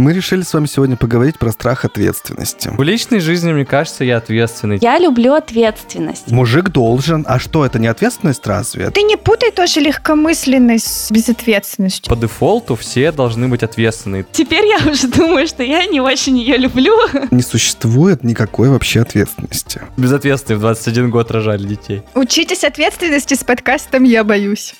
Мы решили с вами сегодня поговорить про страх ответственности. В личной жизни, мне кажется, я ответственный. Я люблю ответственность. Мужик должен. А что, это не ответственность разве? Ты не путай тоже легкомысленность с безответственностью. По дефолту все должны быть ответственны. Теперь я уже думаю, что я не очень ее люблю. Не существует никакой вообще ответственности. Безответственные в 21 год рожали детей. Учитесь ответственности с подкастом «Я боюсь».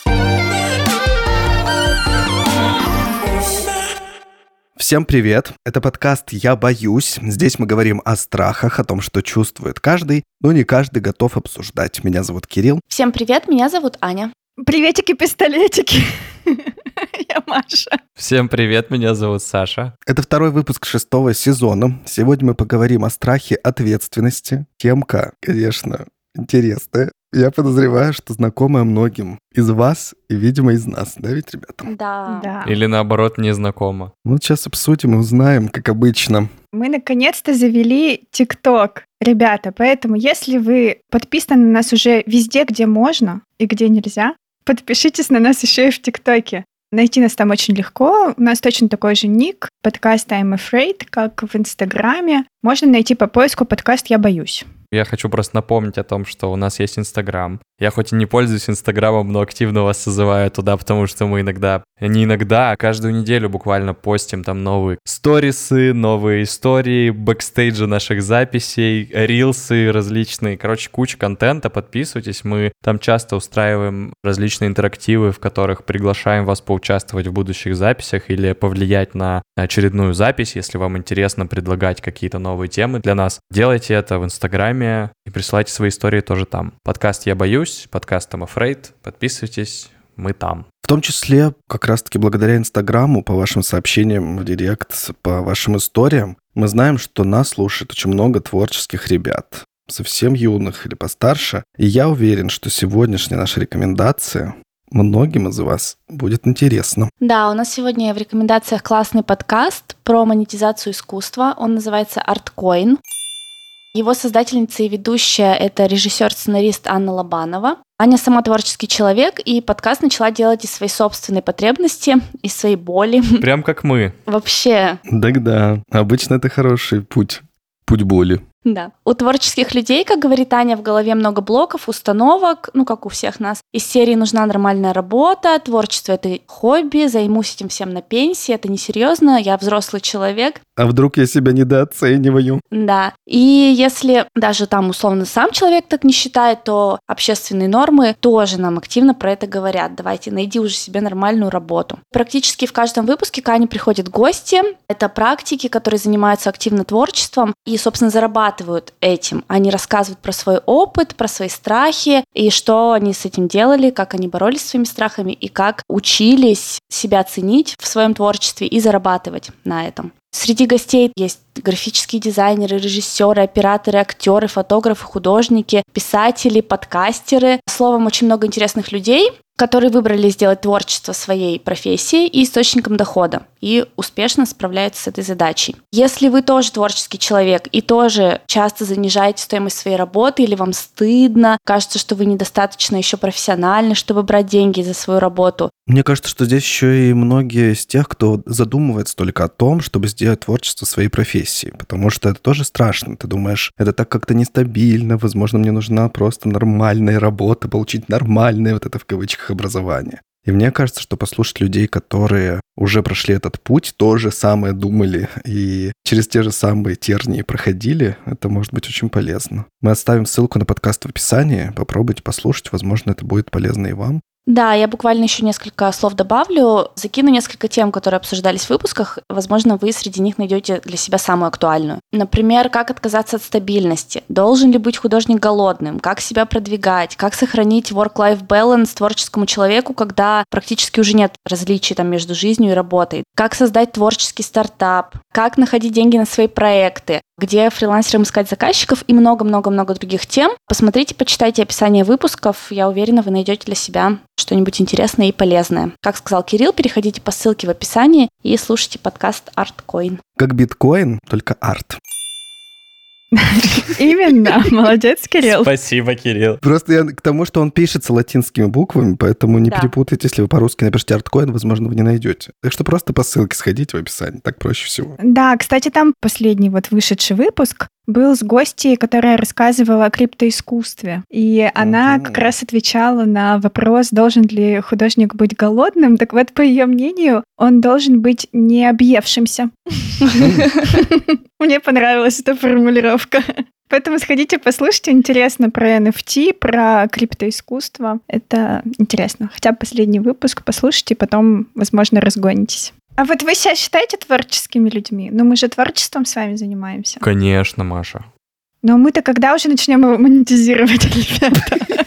Всем привет! Это подкаст «Я боюсь». Здесь мы говорим о страхах, о том, что чувствует каждый, но не каждый готов обсуждать. Меня зовут Кирилл. Всем привет, меня зовут Аня. Приветики-пистолетики. Я Маша. Всем привет, меня зовут Саша. Это второй выпуск шестого сезона. Сегодня мы поговорим о страхе ответственности. Темка, конечно, интересная. Я подозреваю, что знакомая многим из вас и, видимо, из нас, да ведь, ребята? Да. Да. Или наоборот, незнакомо. Вот сейчас обсудим и узнаем, как обычно. Мы наконец-то завели ТикТок. Ребята, поэтому если вы подписаны на нас уже везде, где можно и где нельзя, подпишитесь на нас еще и в ТикТоке. Найти нас там очень легко. У нас точно такой же ник, подкаст I'm Afraid, как в Инстаграме. Можно найти по поиску подкаст «Я боюсь». Я хочу просто напомнить о том, что у нас есть Инстаграм. Я хоть и не пользуюсь Инстаграмом, но активно вас созываю туда, потому что мы иногда, не иногда, а каждую неделю буквально постим там новые сторисы, новые истории, бэкстейджи наших записей, рилсы различные. Короче, куча контента, подписывайтесь. Мы там часто устраиваем различные интерактивы, в которых приглашаем вас поучаствовать в будущих записях или повлиять на очередную запись, если вам интересно предлагать какие-то новые темы для нас. Делайте это в Инстаграме и присылайте свои истории тоже там. Подкаст «Я боюсь», подкаст «I'm Afraid». Подписывайтесь, мы там. В том числе, как раз-таки благодаря Инстаграму, по вашим сообщениям в Директ, по вашим историям, мы знаем, что нас слушает очень много творческих ребят, совсем юных или постарше. И я уверен, что сегодняшняя наша рекомендация многим из вас будет интересно. Да, у нас сегодня в рекомендациях классный подкаст про монетизацию искусства. Он называется ArtCoin. Его создательница и ведущая — это режиссер-сценарист Анна Лобанова. Аня сама творческий человек, и подкаст начала делать из своей собственной потребности, из своей боли. Прям как мы. Вообще, Да-да, обычно это хороший путь. Путь боли. Да. У творческих людей, как говорит Аня, в голове много блоков, установок, ну, как у всех нас. Из серии нужна нормальная работа, творчество — это хобби, займусь этим всем на пенсии, это несерьезно, я взрослый человек. А вдруг я себя недооцениваю? Да. И если даже там условно сам человек так не считает, то общественные нормы тоже нам активно про это говорят. Давайте найди уже себе нормальную работу. Практически в каждом выпуске к Ане приходят гости. Это практики, которые занимаются активно творчеством и, собственно, зарабатывают этим. Они рассказывают про свой опыт, про свои страхи и что они с этим делали, как они боролись с своими страхами и как учились себя ценить в своем творчестве и зарабатывать на этом. Среди гостей есть графические дизайнеры, режиссеры, операторы, актеры, фотографы, художники, писатели, подкастеры. Словом, очень много интересных людей, которые выбрали сделать творчество своей профессией и источником дохода и успешно справляются с этой задачей. Если вы тоже творческий человек и тоже часто занижаете стоимость своей работы или вам стыдно, кажется, что вы недостаточно еще профессиональны, чтобы брать деньги за свою работу, Мне кажется, что здесь еще и многие из тех, кто задумывается только о том, чтобы сделать творчество своей профессией, потому что это тоже страшно. Ты думаешь, это так как-то нестабильно, возможно, мне нужна просто нормальная работа, получить нормальное вот это в кавычках образование. И мне кажется, что послушать людей, которые уже прошли этот путь, то же самое думали и через те же самые тернии проходили, это может быть очень полезно. Мы оставим ссылку на подкаст в описании, попробуйте послушать, возможно, это будет полезно и вам. Да, я буквально еще несколько слов добавлю. Закину несколько тем, которые обсуждались в выпусках. Возможно, вы среди них найдете для себя самую актуальную. Например, как отказаться от стабильности? Должен ли быть художник голодным? Как себя продвигать? Как сохранить work-life balance творческому человеку, когда практически уже нет различий там, между жизнью и работой? Как создать творческий стартап? Как находить деньги на свои проекты? Где фрилансерам искать заказчиков и много-много-много других тем. Посмотрите, почитайте описание выпусков. Я уверена, вы найдете для себя что-нибудь интересное и полезное. Как сказал Кирилл, переходите по ссылке в описании и слушайте подкаст ArtCoin. Как биткоин, только арт. Именно, молодец, Кирилл. Спасибо, Кирилл. Просто я к тому, что он пишется латинскими буквами, поэтому не Да. перепутайте, если вы по-русски напишите арткоин, возможно, вы не найдете. Так что просто по ссылке сходите в описании, так проще всего. Да, кстати, там последний вот вышедший выпуск был с гостьей, которая рассказывала о криптоискусстве. И она Мгм. как раз отвечала на вопрос, должен ли художник быть голодным. Так вот, по ее мнению, он должен быть не объевшимся. Мне понравилась эта формулировка. Поэтому сходите, послушайте. Интересно про NFT, про криптоискусство. Это интересно. Хотя последний выпуск послушайте, потом, возможно, разгонитесь. А вот вы себя считаете творческими людьми? Ну, мы же творчеством с вами занимаемся. Конечно, Маша. Но мы-то когда уже начнем его монетизировать, ребята?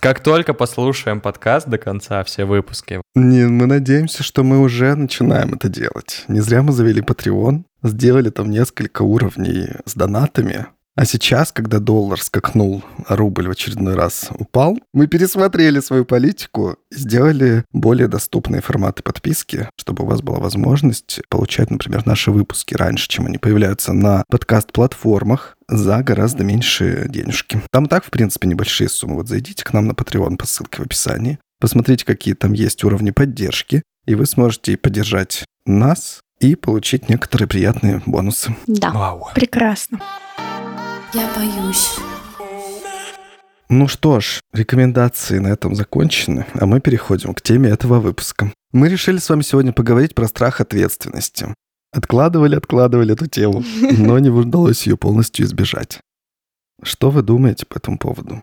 Как только послушаем подкаст до конца, все выпуски, Не, мы надеемся, что мы уже начинаем это делать. Не зря мы завели Patreon, сделали там несколько уровней с донатами. А сейчас, когда доллар скакнул, а рубль в очередной раз упал, мы пересмотрели свою политику и сделали более доступные форматы подписки, чтобы у вас была возможность получать, например, наши выпуски раньше, чем они появляются на подкаст-платформах за гораздо меньшие денежки. Там так, в принципе, небольшие суммы. Вот зайдите к нам на Patreon по ссылке в описании, посмотрите, какие там есть уровни поддержки, и вы сможете поддержать нас и получить некоторые приятные бонусы. Да. вау. Прекрасно. Я боюсь. Ну что ж, рекомендации на этом закончены, а мы переходим к теме этого выпуска. Мы решили с вами сегодня поговорить про страх ответственности. Откладывали, откладывали эту тему, но не удалось ее полностью избежать. Что вы думаете по этому поводу?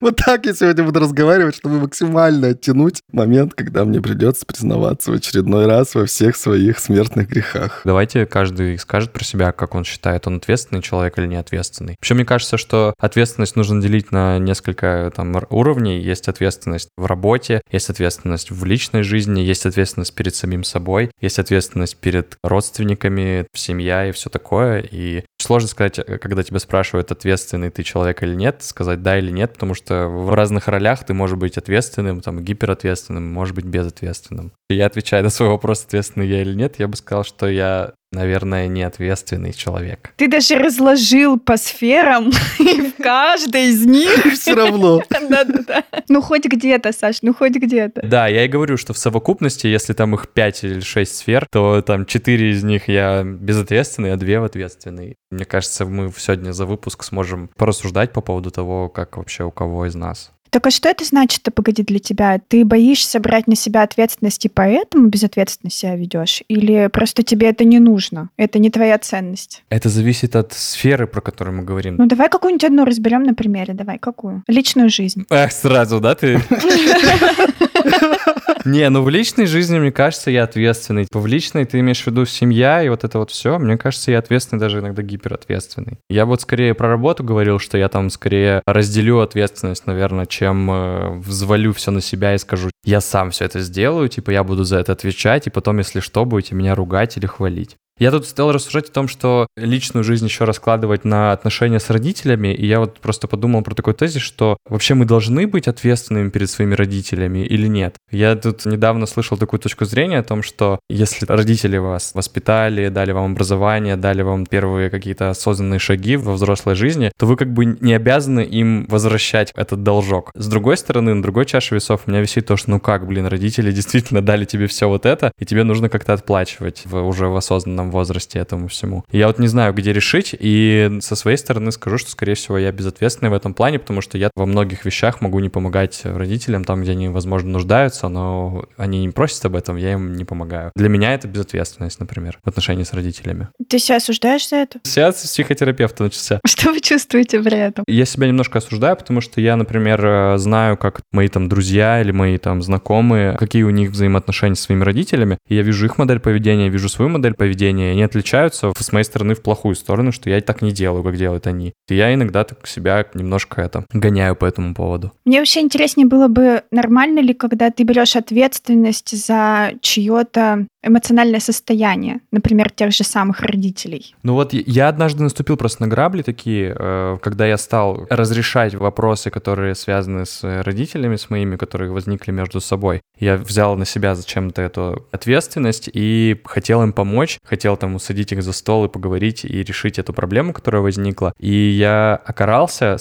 Вот так я сегодня буду разговаривать, чтобы максимально оттянуть момент, когда мне придется признаваться в очередной раз во всех своих смертных грехах. Давайте каждый скажет про себя, как он считает, он ответственный человек или не ответственный. Вообще, мне кажется, что ответственность нужно делить на несколько там уровней. Есть ответственность в работе, есть ответственность в личной жизни, есть ответственность перед самим собой, есть ответственность перед родственниками, семья и все такое. И сложно сказать, э, когда тебя спрашивают, ответственный ты человек или нет, сказать да или нет, потому что в разных ролях ты можешь быть ответственным, там, гиперответственным, может быть безответственным. И Я отвечаю на свой вопрос, ответственный я или нет, я бы сказал, что я, наверное, не ответственный человек. Ты даже разложил по сферам, и в каждой из них... Все равно. Да-да-да. Ну, хоть где-то, Саш, ну, хоть где-то. Да, я и говорю, что в совокупности, если там их 5 или 6 сфер, то там 4 из них я безответственный, а 2 ответственный. Мне кажется, мы сегодня за выпуск сможем порассуждать по поводу того, как вообще у кого из нас. Так а что это значит-то, погоди, для тебя? Ты боишься брать на себя ответственность и поэтому безответственно себя ведешь? Или просто тебе это не нужно? Это не твоя ценность? Это зависит от сферы, про которую мы говорим. Ну, давай какую-нибудь одну разберем на примере. Давай, какую? Личную жизнь. Эх, сразу, да, ты? Не, ну в личной жизни, мне кажется, я ответственный. В личной ты имеешь в виду семья и вот это вот все. Мне кажется, я ответственный, даже иногда гиперответственный. Я вот скорее про работу говорил, что я там скорее разделю ответственность, наверное, чем э, взвалю все на себя и скажу, я сам все это сделаю, типа я буду за это отвечать, и потом, если что, будете меня ругать или хвалить. Я тут стал рассуждать о том, что личную жизнь еще раскладывать на отношения с родителями, и я вот просто подумал про такой тезис, что вообще мы должны быть ответственными перед своими родителями или нет. Я тут недавно слышал такую точку зрения о том, что если родители вас воспитали, дали вам образование, дали вам первые какие-то осознанные шаги во взрослой жизни, то вы как бы не обязаны им возвращать этот должок. С другой стороны, на другой чаше весов у меня висит то, что ну как, блин, родители действительно дали тебе все вот это, и тебе нужно как-то отплачивать в, уже в осознанном возрасте этому всему. Я вот не знаю, где решить, и со своей стороны скажу, что, скорее всего, я безответственный в этом плане, потому что я во многих вещах могу не помогать родителям там, где они, возможно, нуждаются, но они не просят об этом, я им не помогаю. Для меня это безответственность, например, в отношении с родителями. Ты себя осуждаешь за это? Сеанс психотерапевта начался. Что вы чувствуете при этом? Я себя немножко осуждаю, потому что я, например, э, знаю, как мои там друзья или мои там знакомые, какие у них взаимоотношения с своими родителями, и я вижу их модель поведения, вижу свою модель поведения, и они отличаются с моей стороны в плохую сторону, что я так не делаю, как делают они. И я иногда так себя немножко это гоняю по этому поводу. Мне вообще интереснее было бы, нормально ли, когда ты берешь ответственность за чье-то эмоциональное состояние, например, тех же самых родителей? Ну вот я однажды наступил просто на грабли такие, э, когда я стал разрешать вопросы, которые связаны с родителями, с моими, которые возникли между собой. Я взял на себя зачем-то эту ответственность и хотел им помочь, хотел там усадить их за стол и поговорить и решить эту проблему, которая возникла. И я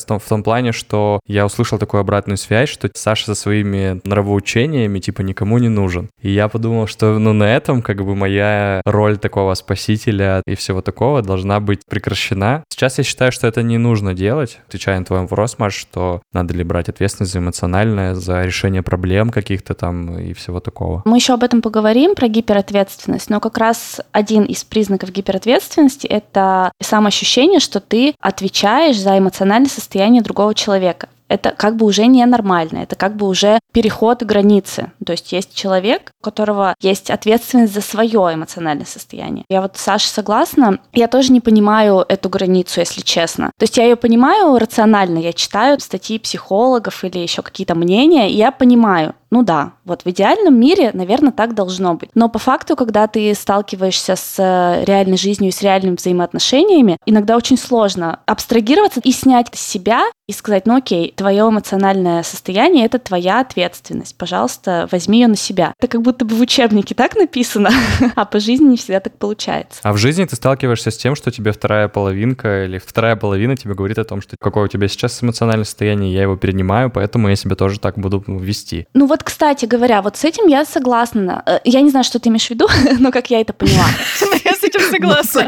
том, в том плане, что я услышал такую обратную связь, что Саша со своими нравоучениями типа никому не нужен. И я подумал, что ну на этом как бы моя роль такого спасителя и всего такого должна быть прекращена. Сейчас я считаю, что это не нужно делать. Отвечая на твой вопрос, Маш, что надо ли брать ответственность за эмоциональное, за решение проблем каких-то там и всего такого. Мы еще об этом поговорим, про гиперответственность, но как раз один из признаков гиперответственности — это самоощущение, что ты отвечаешь за эмоциональное состояние другого человека это как бы уже ненормально, это как бы уже переход границы. То есть есть человек, у которого есть ответственность за свое эмоциональное состояние. Я вот Саша согласна, я тоже не понимаю эту границу, если честно. То есть я ее понимаю рационально, я читаю статьи психологов или еще какие-то мнения, и я понимаю, ну да, вот в идеальном мире, наверное, так должно быть. Но по факту, когда ты сталкиваешься с э, реальной жизнью и с реальными взаимоотношениями, иногда очень сложно абстрагироваться и снять с себя и сказать, ну окей, твое эмоциональное состояние — это твоя ответственность. Пожалуйста, возьми ее на себя. Это как будто бы в учебнике так написано, а по жизни не всегда так получается. А в жизни ты сталкиваешься с тем, что тебе вторая половинка или вторая половина тебе говорит о том, что какое у тебя сейчас эмоциональное состояние, я его перенимаю, поэтому я себя тоже так буду вести. Ну вот, кстати говоря, вот с этим я согласна. Э, я не знаю, что ты имеешь в виду, но как я это поняла. Я с этим согласна.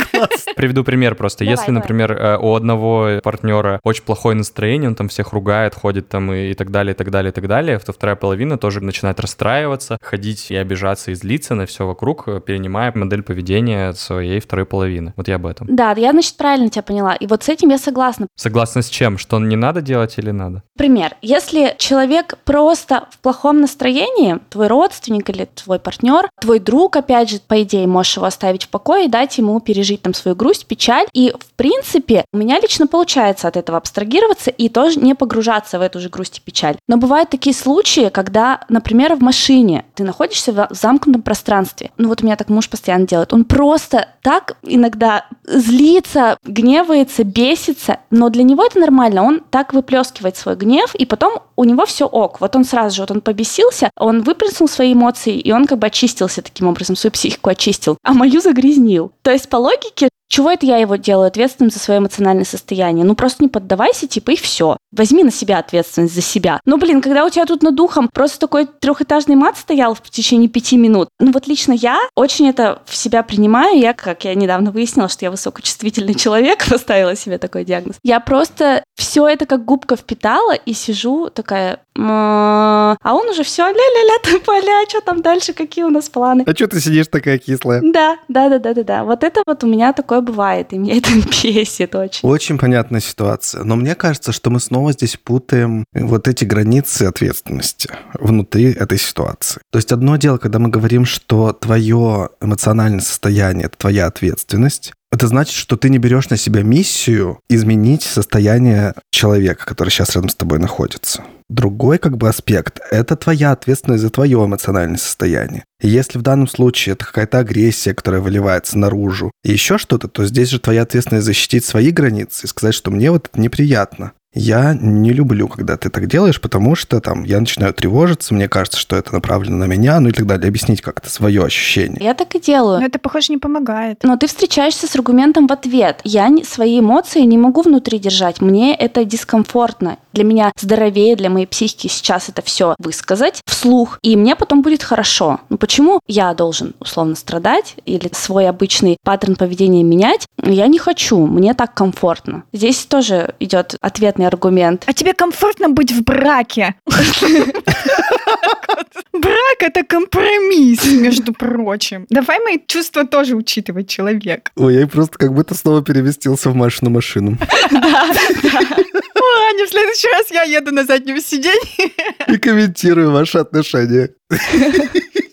Приведу пример просто. Если, например, э, у одного партнера очень плохое настроение, он там всех ругает, ходит там и, и так далее, и так далее, и так далее, то вторая половина тоже начинает расстраиваться, ходить и обижаться и злиться на все вокруг, э, перенимая модель поведения своей второй половины. Вот я об этом. Да, я, значит, правильно тебя поняла. И вот с этим я согласна. Согласна с чем? Что не надо делать или надо? Пример. Если человек просто в плохом настроении, твой родственник или твой партнер, твой друг, опять же, по идее, можешь его оставить в покое и дать ему пережить там свою грусть, печаль. И, в принципе, у меня лично получается от этого абстрагироваться и тоже не погружаться в эту же грусть и печаль. Но бывают такие случаи, когда, например, в машине ты находишься в замкнутом пространстве. Ну вот у меня так муж постоянно делает. Он просто так иногда злится, гневается, бесится, но для него это нормально. Он так выплескивает свой гнев, и потом у него все ок. Вот он сразу же, вот он побесился, он выплеснул свои эмоции, и он как бы очистился таким образом, свою психику очистил, а мою загрязнил. То есть по логике чего это я его делаю ответственным за свое эмоциональное состояние? Ну просто не поддавайся, типа, и все. Возьми на себя ответственность за себя. Ну, блин, когда у тебя тут над духом просто такой трехэтажный мат стоял в течение пяти минут, ну вот лично я очень это в себя принимаю. Я, как я недавно выяснила, что я высокочувствительный человек, поставила себе такой диагноз. Я просто все это как губка впитала и сижу такая, «М, а он уже все, ля-ля-ля, ты поля, что там дальше, какие у нас планы? А что ты сидишь такая кислая? Да, да, да, да, да, да. Вот это вот у меня такое бывает, и меня это бесит очень. Очень понятная ситуация. Но мне кажется, что мы снова здесь путаем вот эти границы ответственности внутри этой ситуации. То есть одно дело, когда мы говорим, что твое эмоциональное состояние – это твоя ответственность, это значит, что ты не берешь на себя миссию изменить состояние человека, который сейчас рядом с тобой находится. Другой как бы аспект – это твоя ответственность за твое эмоциональное состояние. И если в данном случае это какая-то агрессия, которая выливается наружу, и еще что-то, то здесь же твоя ответственность защитить свои границы и сказать, что мне вот это неприятно. Я не люблю, когда ты так делаешь, потому что там я начинаю тревожиться, мне кажется, что это направлено на меня, ну и так далее, объяснить как-то свое ощущение. Я так и делаю. Но это, похоже, не помогает. Но ты встречаешься с аргументом в ответ. Я свои эмоции не могу внутри держать. Мне это дискомфортно. Для меня здоровее, для моей психики сейчас это все высказать вслух, и мне потом будет хорошо. Ну почему я должен условно страдать или свой обычный паттерн поведения менять? Я не хочу, мне так комфортно. Здесь тоже идет ответный аргумент. А тебе комфортно быть в браке? Брак — это компромисс, между прочим. Давай мои чувства тоже учитывать человек. Ой, я просто как будто снова переместился в Машину машину. Аня, в следующий раз я еду на заднем сиденье. И комментирую ваши отношения.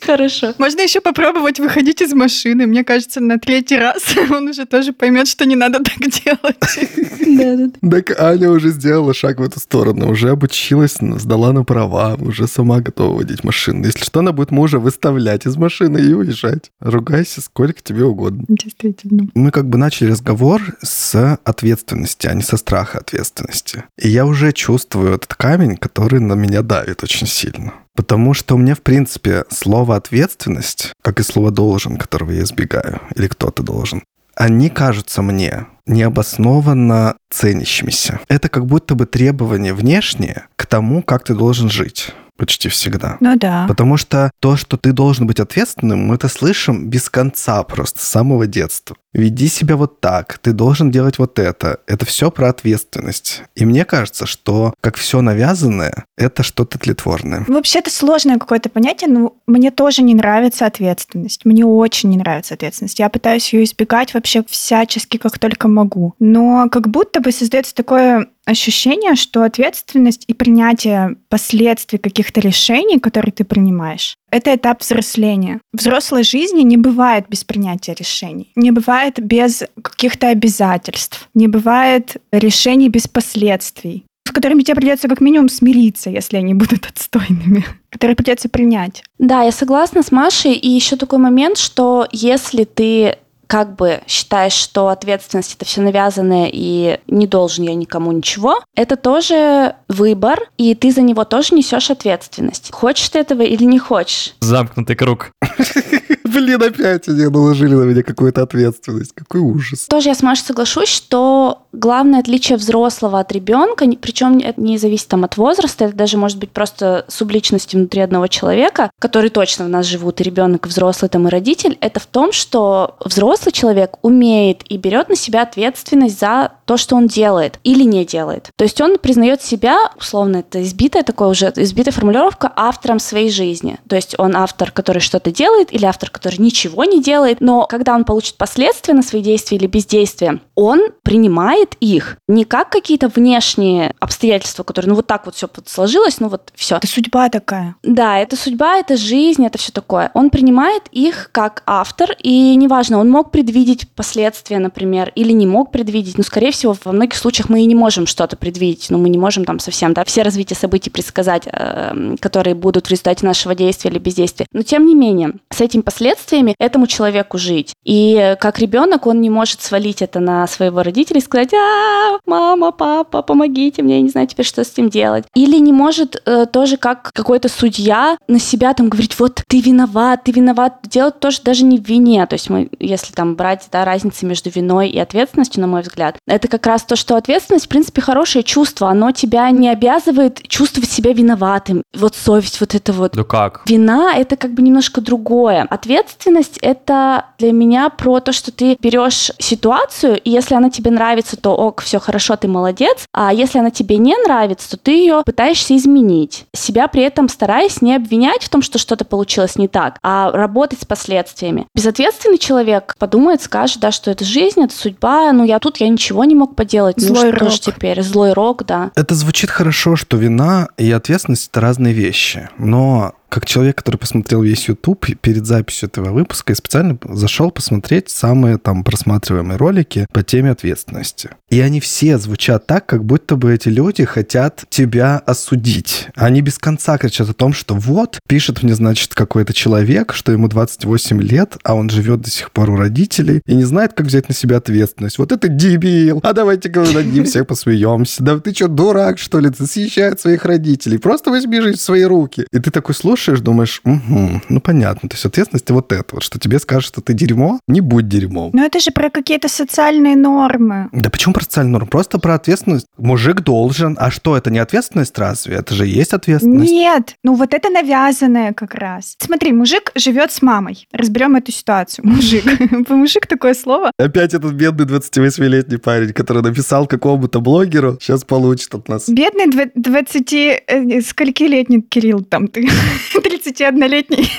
Хорошо. Можно еще попробовать выходить из машины. Мне кажется, на третий раз он уже тоже поймет, что не надо так делать. Так Аня уже сделала шаг в эту сторону, уже обучилась, сдала на права, уже сама готова водить машину. Если что, она будет мужа выставлять из машины и уезжать. Ругайся сколько тебе угодно. Действительно. Мы как бы начали разговор с ответственности, а не со страха ответственности. И я уже чувствую этот камень, который на меня давит очень сильно. Потому что у меня, в принципе, слово «ответственность», как и слово «должен», которого я избегаю, или кто-то должен, они кажутся мне необоснованно ценящимися. Это как будто бы требование внешнее к тому, как ты должен жить почти всегда. Ну да. Потому что то, что ты должен быть ответственным, мы это слышим без конца просто, с самого детства. Веди себя вот так, ты должен делать вот это. Это все про ответственность. И мне кажется, что как все навязанное, это что-то тлетворное. Вообще это сложное какое-то понятие, но мне тоже не нравится ответственность. Мне очень не нравится ответственность. Я пытаюсь ее избегать вообще всячески, как только могу. Но как будто бы создается такое ощущение, что ответственность и принятие последствий каких-то решений, которые ты принимаешь, это этап взросления. Взрослой жизни не бывает без принятия решений, не бывает без каких-то обязательств, не бывает решений без последствий с которыми тебе придется как минимум смириться, если они будут отстойными, которые придется принять. Да, я согласна с Машей. И еще такой момент, что если ты как бы считаешь, что ответственность это все навязанное и не должен я никому ничего, это тоже выбор, и ты за него тоже несешь ответственность. Хочешь ты этого или не хочешь? Замкнутый круг. Блин, опять они наложили на меня какую-то ответственность. Какой ужас. Тоже я с Машей соглашусь, что главное отличие взрослого от ребенка, причем это не зависит там от возраста, это даже может быть просто субличности внутри одного человека, который точно в нас живут, и ребенок, и взрослый, там, и родитель, это в том, что взрослый человек умеет и берет на себя ответственность за то, что он делает или не делает. То есть он признает себя, условно, это избитая такое уже, избитая формулировка, автором своей жизни. То есть он автор, который что-то делает, или автор, который ничего не делает, но когда он получит последствия на свои действия или бездействия, он принимает их не как какие-то внешние обстоятельства, которые, ну вот так вот все сложилось, ну вот все. Это судьба такая. Да, это судьба, это жизнь, это все такое. Он принимает их как автор, и неважно, он мог предвидеть последствия, например, или не мог предвидеть, но, скорее всего, во многих случаях мы и не можем что-то предвидеть, но мы не можем там совсем, да, все развития событий предсказать, э, которые будут в результате нашего действия или бездействия. Но, тем не менее, с этими последствиями этому человеку жить. И как ребенок он не может свалить это на своего родителя и сказать, а, мама, папа, помогите мне, я не знаю теперь, что с этим делать. Или не может э, тоже как какой-то судья на себя там говорить, вот ты виноват, ты виноват, делать тоже даже не в вине. То есть мы, если там брать да, разницу между виной и ответственностью, на мой взгляд, это как раз то, что ответственность, в принципе, хорошее чувство, оно тебя не обязывает чувствовать себя виноватым. Вот совесть, вот это вот. Да как? Вина — это как бы немножко другое. Ответственность — это для меня про то, что ты берешь ситуацию, и если она тебе нравится, то ок, все хорошо, ты молодец. А если она тебе не нравится, то ты ее пытаешься изменить. Себя при этом стараясь не обвинять в том, что что-то получилось не так, а работать с последствиями. Безответственный человек подумает, скажет, да, что это жизнь, это судьба, ну я тут, я ничего не мог поделать. Злой ну, рок. что ж теперь? Злой рок, да. Это звучит хорошо, что вина и ответственность — это разные вещи. Но как человек, который посмотрел весь YouTube перед записью этого выпуска, я специально зашел посмотреть самые там просматриваемые ролики по теме ответственности. И они все звучат так, как будто бы эти люди хотят тебя осудить. Они без конца кричат о том, что вот, пишет мне, значит, какой-то человек, что ему 28 лет, а он живет до сих пор у родителей и не знает, как взять на себя ответственность. Вот это дебил! А давайте-ка над ним всех посмеемся. Да ты что, дурак, что ли? Ты съезжает своих родителей. Просто возьми жизнь в свои руки. И ты такой слушаешь, думаешь, угу, ну понятно. То есть ответственность вот это вот, что тебе скажут, что ты дерьмо, не будь дерьмом. Но это же про какие-то социальные нормы. Да почему про социальную норму? Просто про ответственность. Мужик должен. А что, это не ответственность разве? Это же есть ответственность. Нет, ну вот это навязанное как раз. Смотри, мужик живет с мамой. Разберем эту ситуацию. Мужик. Мужик такое слово. Опять этот бедный 28-летний парень, который написал какому-то блогеру, сейчас получит от нас. Бедный дв- 20... э, Скольки летний Кирилл там ты? 31-летний.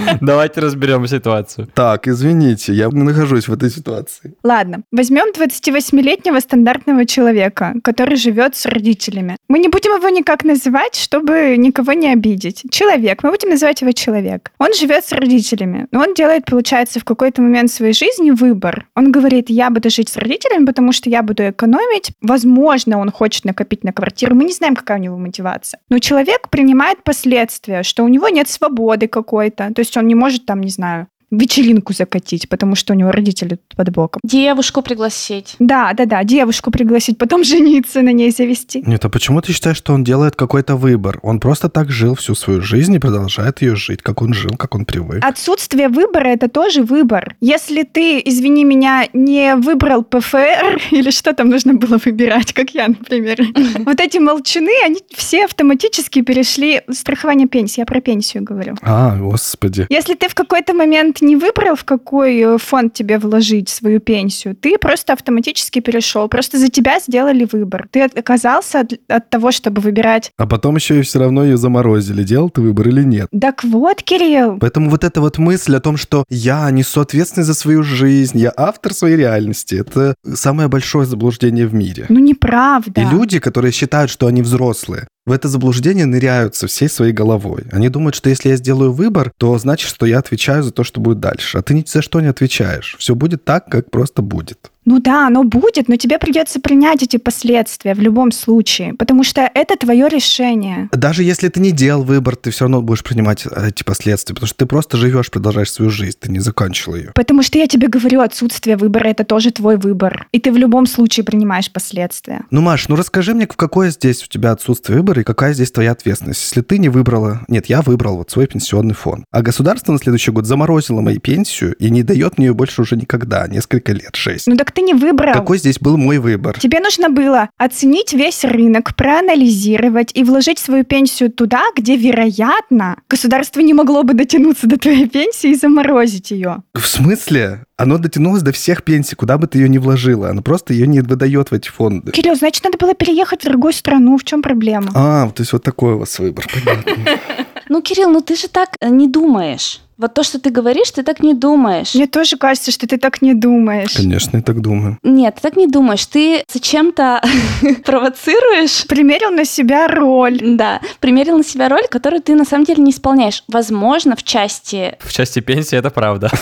Давайте разберем ситуацию. Так, извините, я нахожусь в этой ситуации. Ладно, возьмем 28-летнего стандартного человека, который живет с родителями. Мы не будем его никак называть, чтобы никого не обидеть. Человек, мы будем называть его человек. Он живет с родителями, но он делает, получается, в какой-то момент своей жизни выбор. Он говорит, я буду жить с родителями, потому что я буду экономить. Возможно, он хочет накопить на квартиру. Мы не знаем, какая у него мотивация. Но человек принимает последствия, что у него нет свободы какой-то. То есть он не может там, не знаю, вечеринку закатить, потому что у него родители тут под боком. Девушку пригласить. Да, да, да, девушку пригласить, потом жениться на ней завести. Нет, а почему ты считаешь, что он делает какой-то выбор? Он просто так жил всю свою жизнь и продолжает ее жить, как он жил, как он привык. Отсутствие выбора это тоже выбор. Если ты, извини меня, не выбрал ПФР или что там нужно было выбирать, как я, например, вот эти молчуны, они все автоматически перешли страхование пенсии. Я про пенсию говорю. А, господи. Если ты в какой-то момент не выбрал, в какой э, фонд тебе вложить свою пенсию, ты просто автоматически перешел. Просто за тебя сделали выбор. Ты отказался от, от того, чтобы выбирать. А потом еще и все равно ее заморозили. Делал ты выбор или нет? Так вот, Кирилл. Поэтому вот эта вот мысль о том, что я несу ответственность за свою жизнь, я автор своей реальности, это самое большое заблуждение в мире. Ну, неправда. И люди, которые считают, что они взрослые, в это заблуждение ныряют со всей своей головой. Они думают, что если я сделаю выбор, то значит, что я отвечаю за то, что будет дальше. А ты ни за что не отвечаешь. Все будет так, как просто будет. Ну да, оно будет, но тебе придется принять эти последствия в любом случае, потому что это твое решение. Даже если ты не делал выбор, ты все равно будешь принимать эти последствия, потому что ты просто живешь, продолжаешь свою жизнь, ты не закончил ее. Потому что я тебе говорю, отсутствие выбора это тоже твой выбор, и ты в любом случае принимаешь последствия. Ну, Маш, ну расскажи мне, в какое здесь у тебя отсутствие выбора и какая здесь твоя ответственность, если ты не выбрала... Нет, я выбрал вот свой пенсионный фонд, а государство на следующий год заморозило мою пенсию и не дает мне ее больше уже никогда, несколько лет, шесть. Ну так ты не выбрал. Какой здесь был мой выбор? Тебе нужно было оценить весь рынок, проанализировать и вложить свою пенсию туда, где, вероятно, государство не могло бы дотянуться до твоей пенсии и заморозить ее. В смысле? Оно дотянулось до всех пенсий, куда бы ты ее ни вложила. Оно просто ее не выдает в эти фонды. Кирилл, значит, надо было переехать в другую страну. В чем проблема? А, то есть вот такой у вас выбор, понятно. Ну, Кирилл, ну ты же так не думаешь. Вот то, что ты говоришь, ты так не думаешь. Мне тоже кажется, что ты так не думаешь. Конечно, я так думаю. Нет, ты так не думаешь. Ты зачем-то провоцируешь. Примерил на себя роль. Да, примерил на себя роль, которую ты на самом деле не исполняешь. Возможно, в части... В части пенсии это правда.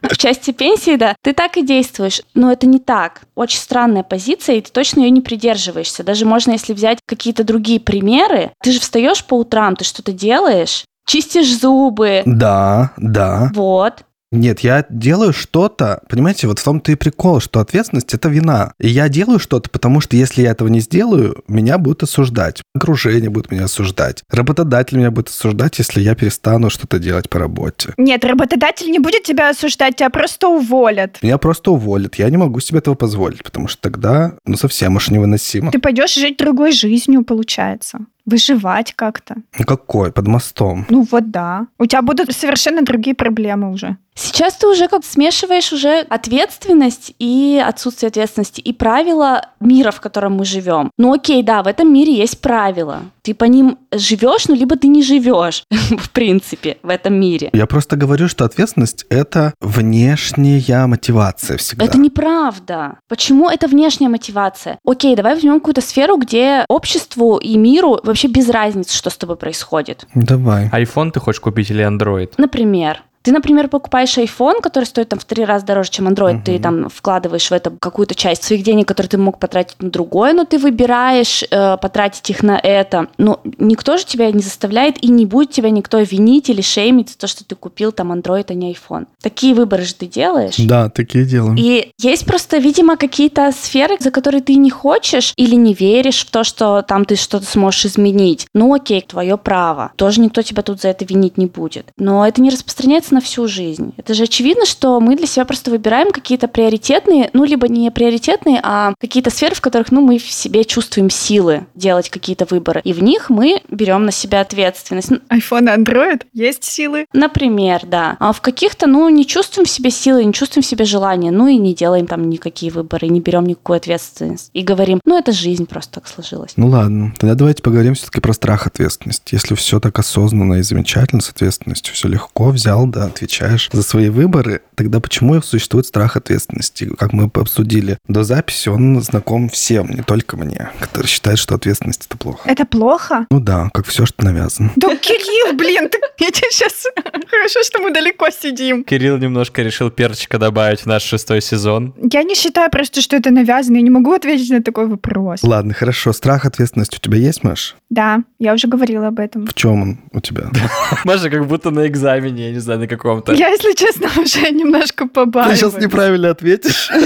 В части пенсии, да, ты так и действуешь. Но это не так. Очень странная позиция, и ты точно ее не придерживаешься. Даже можно, если взять какие-то другие примеры, ты же встаешь по утрам, ты что-то делаешь, чистишь зубы. Да, да. Вот. Нет, я делаю что-то, понимаете, вот в том-то и прикол, что ответственность – это вина. И я делаю что-то, потому что если я этого не сделаю, меня будут осуждать. Окружение будет меня осуждать. Работодатель меня будет осуждать, если я перестану что-то делать по работе. Нет, работодатель не будет тебя осуждать, тебя просто уволят. Меня просто уволят. Я не могу себе этого позволить, потому что тогда, ну, совсем уж невыносимо. Ты пойдешь жить другой жизнью, получается выживать как-то. Ну какой? Под мостом. Ну вот да. У тебя будут совершенно другие проблемы уже. Сейчас ты уже как смешиваешь уже ответственность и отсутствие ответственности и правила мира, в котором мы живем. Ну окей, да, в этом мире есть правила. Ты по ним живешь, ну либо ты не живешь, в принципе, в этом мире. Я просто говорю, что ответственность — это внешняя мотивация всегда. Это неправда. Почему это внешняя мотивация? Окей, давай возьмем какую-то сферу, где обществу и миру вообще без разницы, что с тобой происходит. Давай. iPhone ты хочешь купить или Android? Например, ты, например, покупаешь iPhone, который стоит там в три раза дороже, чем Android, Мгм. ты там вкладываешь в это какую-то часть своих денег, которые ты мог потратить на другое, но ты выбираешь э, потратить их на это. Но никто же тебя не заставляет и не будет тебя никто винить или шеймить за то, что ты купил там Android, а не iPhone. Такие выборы же ты делаешь. Да, такие делаем. И есть просто, видимо, какие-то сферы, за которые ты не хочешь или не веришь в то, что там ты что-то сможешь изменить. Ну окей, твое право. Тоже никто тебя тут за это винить не будет. Но это не распространяется останется на всю жизнь. Это же очевидно, что мы для себя просто выбираем какие-то приоритетные, ну, либо не приоритетные, а какие-то сферы, в которых, ну, мы в себе чувствуем силы делать какие-то выборы. И в них мы берем на себя ответственность. iPhone и Android есть силы. Например, да. А в каких-то, ну, не чувствуем в себе силы, не чувствуем в себе желания, ну и не делаем там никакие выборы, не берем никакую ответственность. И говорим, ну, это жизнь просто так сложилась. Ну ладно, тогда давайте поговорим все-таки про страх ответственности. Если все так осознанно и замечательно с ответственностью, все легко, взял, да, отвечаешь за свои выборы, тогда почему существует страх ответственности? Как мы обсудили до записи, он знаком всем, не только мне, который считает, что ответственность это плохо. Это плохо? Ну да, как все, что навязано. Да, Кирилл, блин, ты, я тебе сейчас... Хорошо, что мы далеко сидим. Кирилл немножко решил перчика добавить в наш шестой сезон. Я не считаю просто, что это навязано. Я не могу ответить на такой вопрос. Ладно, хорошо. Страх ответственности у тебя есть, Маш? Да, я уже говорила об этом. В чем он у тебя? Маша как будто на экзамене, я не знаю, на каком-то. Я, если честно, уже немножко Ты побаиваюсь. сейчас неправильно ответишь.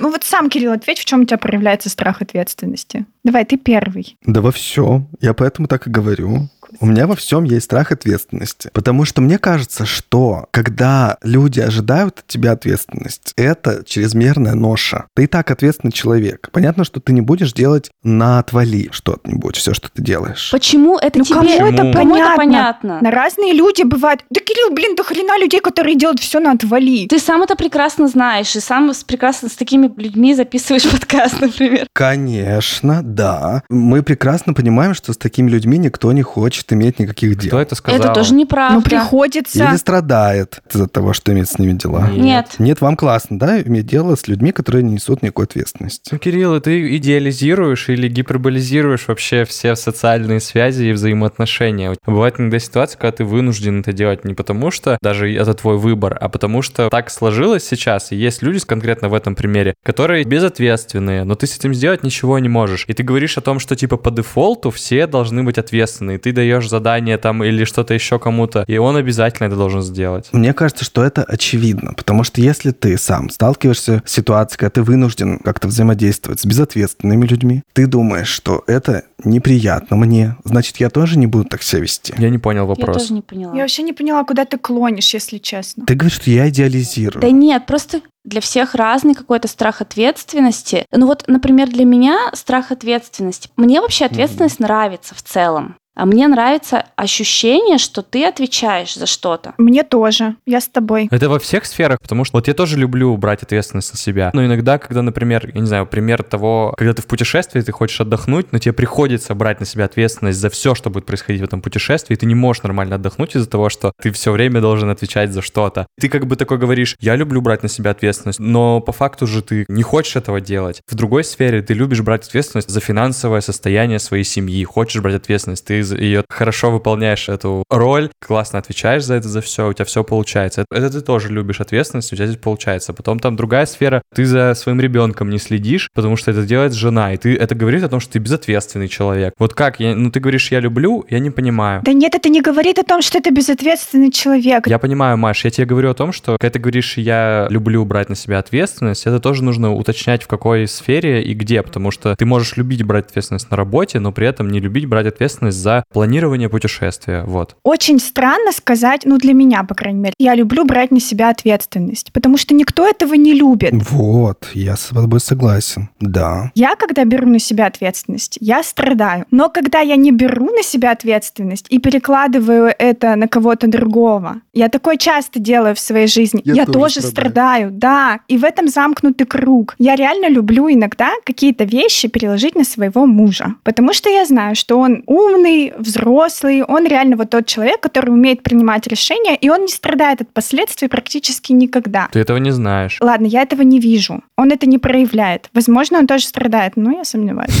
Ну вот сам, Кирилл, ответь, в чем у тебя проявляется страх ответственности. Давай, ты первый. Да во всем. Я поэтому так и говорю. У меня во всем есть страх ответственности. Потому что мне кажется, что когда люди ожидают от тебя ответственность, это чрезмерная ноша. Ты и так ответственный человек. Понятно, что ты не будешь делать на отвали что-нибудь, все, что ты делаешь. Почему это Ну тебе? кому это Почему? Кому это понятно? понятно? На разные люди бывают. Да, Кирилл, блин, до хрена людей, которые делают все на отвали. Ты сам это прекрасно знаешь, и сам с- прекрасно с такими людьми записываешь подкаст, например. Конечно, да. Мы прекрасно понимаем, что с такими людьми никто не хочет иметь никаких Кто дел. это сказал? Это тоже неправда. Ну, приходится. Или страдает из-за того, что имеет с ними дела. Нет. Нет. Нет, вам классно, да, иметь дело с людьми, которые не несут никакой ответственности. Ну, Кирилл, ты идеализируешь или гиперболизируешь вообще все социальные связи и взаимоотношения. Бывает иногда ситуация, когда ты вынужден это делать не потому, что даже это твой выбор, а потому что так сложилось сейчас, и есть люди конкретно в этом примере, которые безответственные, но ты с этим сделать ничего не можешь. И ты говоришь о том, что типа по дефолту все должны быть ответственны, и ты даешь задание там или что-то еще кому-то, и он обязательно это должен сделать. Мне кажется, что это очевидно, потому что если ты сам сталкиваешься с ситуацией, когда ты вынужден как-то взаимодействовать с безответственными людьми, ты думаешь, что это неприятно мне, значит, я тоже не буду так себя вести. Я не понял Я вопрос. тоже не поняла. Я вообще не поняла, куда ты клонишь, если честно. Ты говоришь, что я идеализирую. Да нет, просто для всех разный какой-то страх ответственности. Ну вот, например, для меня страх ответственности. Мне вообще ответственность нравится в целом. А мне нравится ощущение, что ты отвечаешь за что-то. Мне тоже. Я с тобой. Это во всех сферах, потому что вот я тоже люблю брать ответственность на себя. Но иногда, когда, например, я не знаю, пример того, когда ты в путешествии, ты хочешь отдохнуть, но тебе приходится брать на себя ответственность за все, что будет происходить в этом путешествии, и ты не можешь нормально отдохнуть из-за того, что ты все время должен отвечать за что-то. Ты как бы такой говоришь, я люблю брать на себя ответственность, но по факту же ты не хочешь этого делать. В другой сфере ты любишь брать ответственность за финансовое состояние своей семьи, хочешь брать ответственность, ты ее хорошо выполняешь эту роль, классно отвечаешь за это, за все, у тебя все получается. Это, это ты тоже любишь ответственность, у тебя здесь получается. Потом там другая сфера, ты за своим ребенком не следишь, потому что это делает жена, и ты это говорит о том, что ты безответственный человек. Вот как? Я, ну ты говоришь, я люблю, я не понимаю. Да нет, это не говорит о том, что ты безответственный человек. Я понимаю, Маш, я тебе говорю о том, что когда ты говоришь, я люблю брать на себя ответственность, это тоже нужно уточнять в какой сфере и где, потому что ты можешь любить брать ответственность на работе, но при этом не любить брать ответственность за планирование путешествия, вот. Очень странно сказать, ну для меня, по крайней мере, я люблю брать на себя ответственность, потому что никто этого не любит. Вот, я с тобой согласен. Да. Я, когда беру на себя ответственность, я страдаю. Но когда я не беру на себя ответственность и перекладываю это на кого-то другого, я такое часто делаю в своей жизни, Я я, тоже тоже, страдаю. да. И в этом замкнутый круг. Я реально люблю иногда какие-то вещи переложить на своего мужа, потому что я знаю, что он умный, взрослый, он реально вот тот человек, который умеет принимать решения, и он не страдает от последствий практически никогда. Ты этого не знаешь. Ладно, я этого не вижу. Он это не проявляет. Возможно, он тоже страдает, но я сомневаюсь.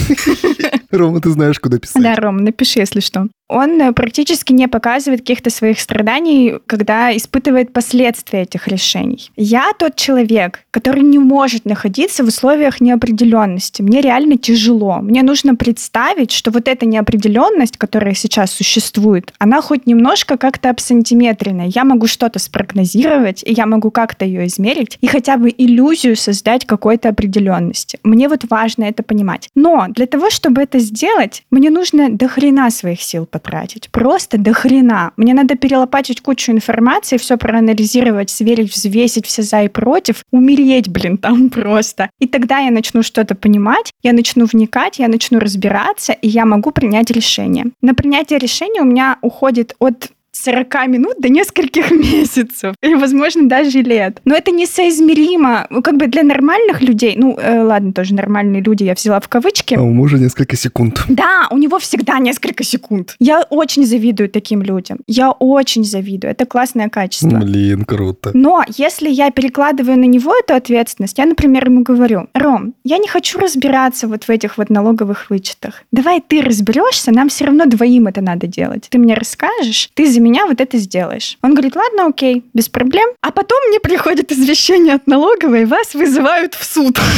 Рома, ты знаешь, куда писать. Да, Ром, напиши, если что. Он э, практически не показывает каких-то своих страданий, когда испытывает последствия этих решений. Я тот человек, который не может находиться в условиях неопределенности. Мне реально тяжело. Мне нужно представить, что вот эта неопределенность, которая сейчас существует, она хоть немножко как-то абсантиметренная. Я могу что-то спрогнозировать, и я могу как-то ее измерить, и хотя бы иллюзию создать какой-то определенности. Мне вот важно это понимать. Но для того, чтобы это сделать, мне нужно до хрена своих сил потратить потратить. Просто до хрена. Мне надо перелопатить кучу информации, все проанализировать, сверить, взвесить все за и против, умереть, блин, там просто. И тогда я начну что-то понимать, я начну вникать, я начну разбираться, и я могу принять решение. На принятие решения у меня уходит от 40 минут до нескольких месяцев, или, возможно, даже лет. Но это несоизмеримо. Ну, как бы для нормальных людей, ну, э, ладно, тоже нормальные люди я взяла в кавычки. А у мужа несколько секунд. Да, у него всегда несколько секунд. Я очень завидую таким людям. Я очень завидую. Это классное качество. Блин, круто. Но если я перекладываю на него эту ответственность, я, например, ему говорю, Ром, я не хочу разбираться вот в этих вот налоговых вычетах. Давай ты разберешься, нам все равно двоим это надо делать. Ты мне расскажешь, ты за меня вот это сделаешь. Он говорит, ладно, окей, без проблем. А потом мне приходит извещение от налоговой, вас вызывают в суд.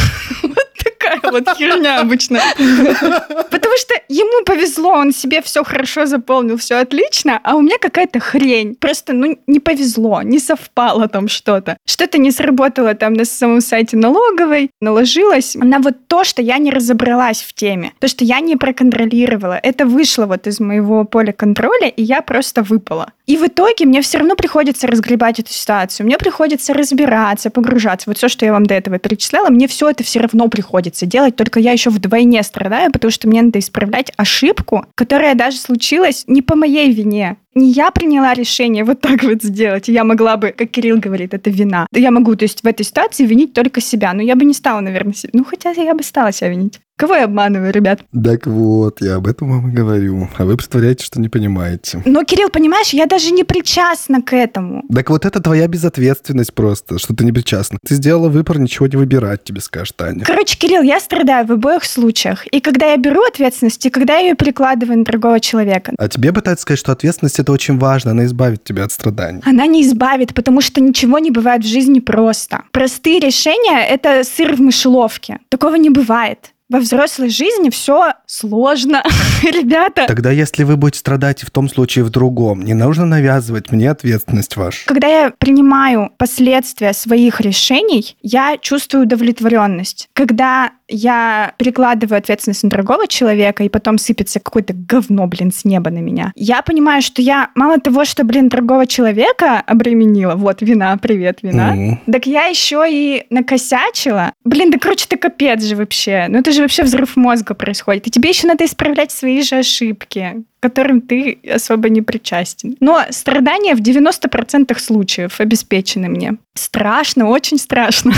Вот такая вот херня обычно. Потому что ему повезло, он себе все хорошо заполнил, все отлично, а у меня какая-то хрень. Просто, ну, не повезло, не совпало там что-то. Что-то не сработало там на самом сайте налоговой, наложилось на вот то, что я не разобралась в теме, то, что я не проконтролировала. Это вышло вот из моего поля контроля, и я просто выпала. правила. И в итоге мне все равно приходится разгребать эту ситуацию. Мне приходится разбираться, погружаться. Вот все, что я вам до этого перечисляла, мне все это все равно приходится делать, только я еще вдвойне страдаю, потому что мне надо исправлять ошибку, которая даже случилась не по моей вине не я приняла решение вот так вот сделать, я могла бы, как Кирилл говорит, это вина. Я могу, то есть в этой ситуации винить только себя, но я бы не стала, наверное, себя. Ну, хотя я бы стала себя винить. Кого я обманываю, ребят? Так вот, я об этом вам и говорю. А вы представляете, что не понимаете. Но, Кирилл, понимаешь, я даже не причастна к этому. Так вот это твоя безответственность просто, что ты не причастна. Ты сделала выбор ничего не выбирать, тебе скажет Таня. Короче, Кирилл, я страдаю в обоих случаях. И когда я беру ответственность, и когда я ее перекладываю на другого человека. А тебе пытаются сказать, что ответственность это очень важно, она избавит тебя от страданий. Она не избавит, потому что ничего не бывает в жизни просто. Простые решения — это сыр в мышеловке. Такого не бывает. Во взрослой жизни все сложно, ребята. Тогда если вы будете страдать и в том случае в другом, не нужно навязывать мне ответственность вашу. Когда я принимаю последствия своих решений, я чувствую удовлетворенность. Когда я перекладываю ответственность на другого человека, и потом сыпется какое-то говно, блин, с неба на меня. Я понимаю, что я мало того, что, блин, другого человека обременила, вот, вина, привет, вина, mm. так я еще и накосячила. Блин, да короче, ты капец же вообще. Ну это же вообще взрыв мозга происходит. И тебе еще надо исправлять свои же ошибки которым ты особо не причастен. Но страдания в 90% случаев обеспечены мне. Страшно, очень страшно.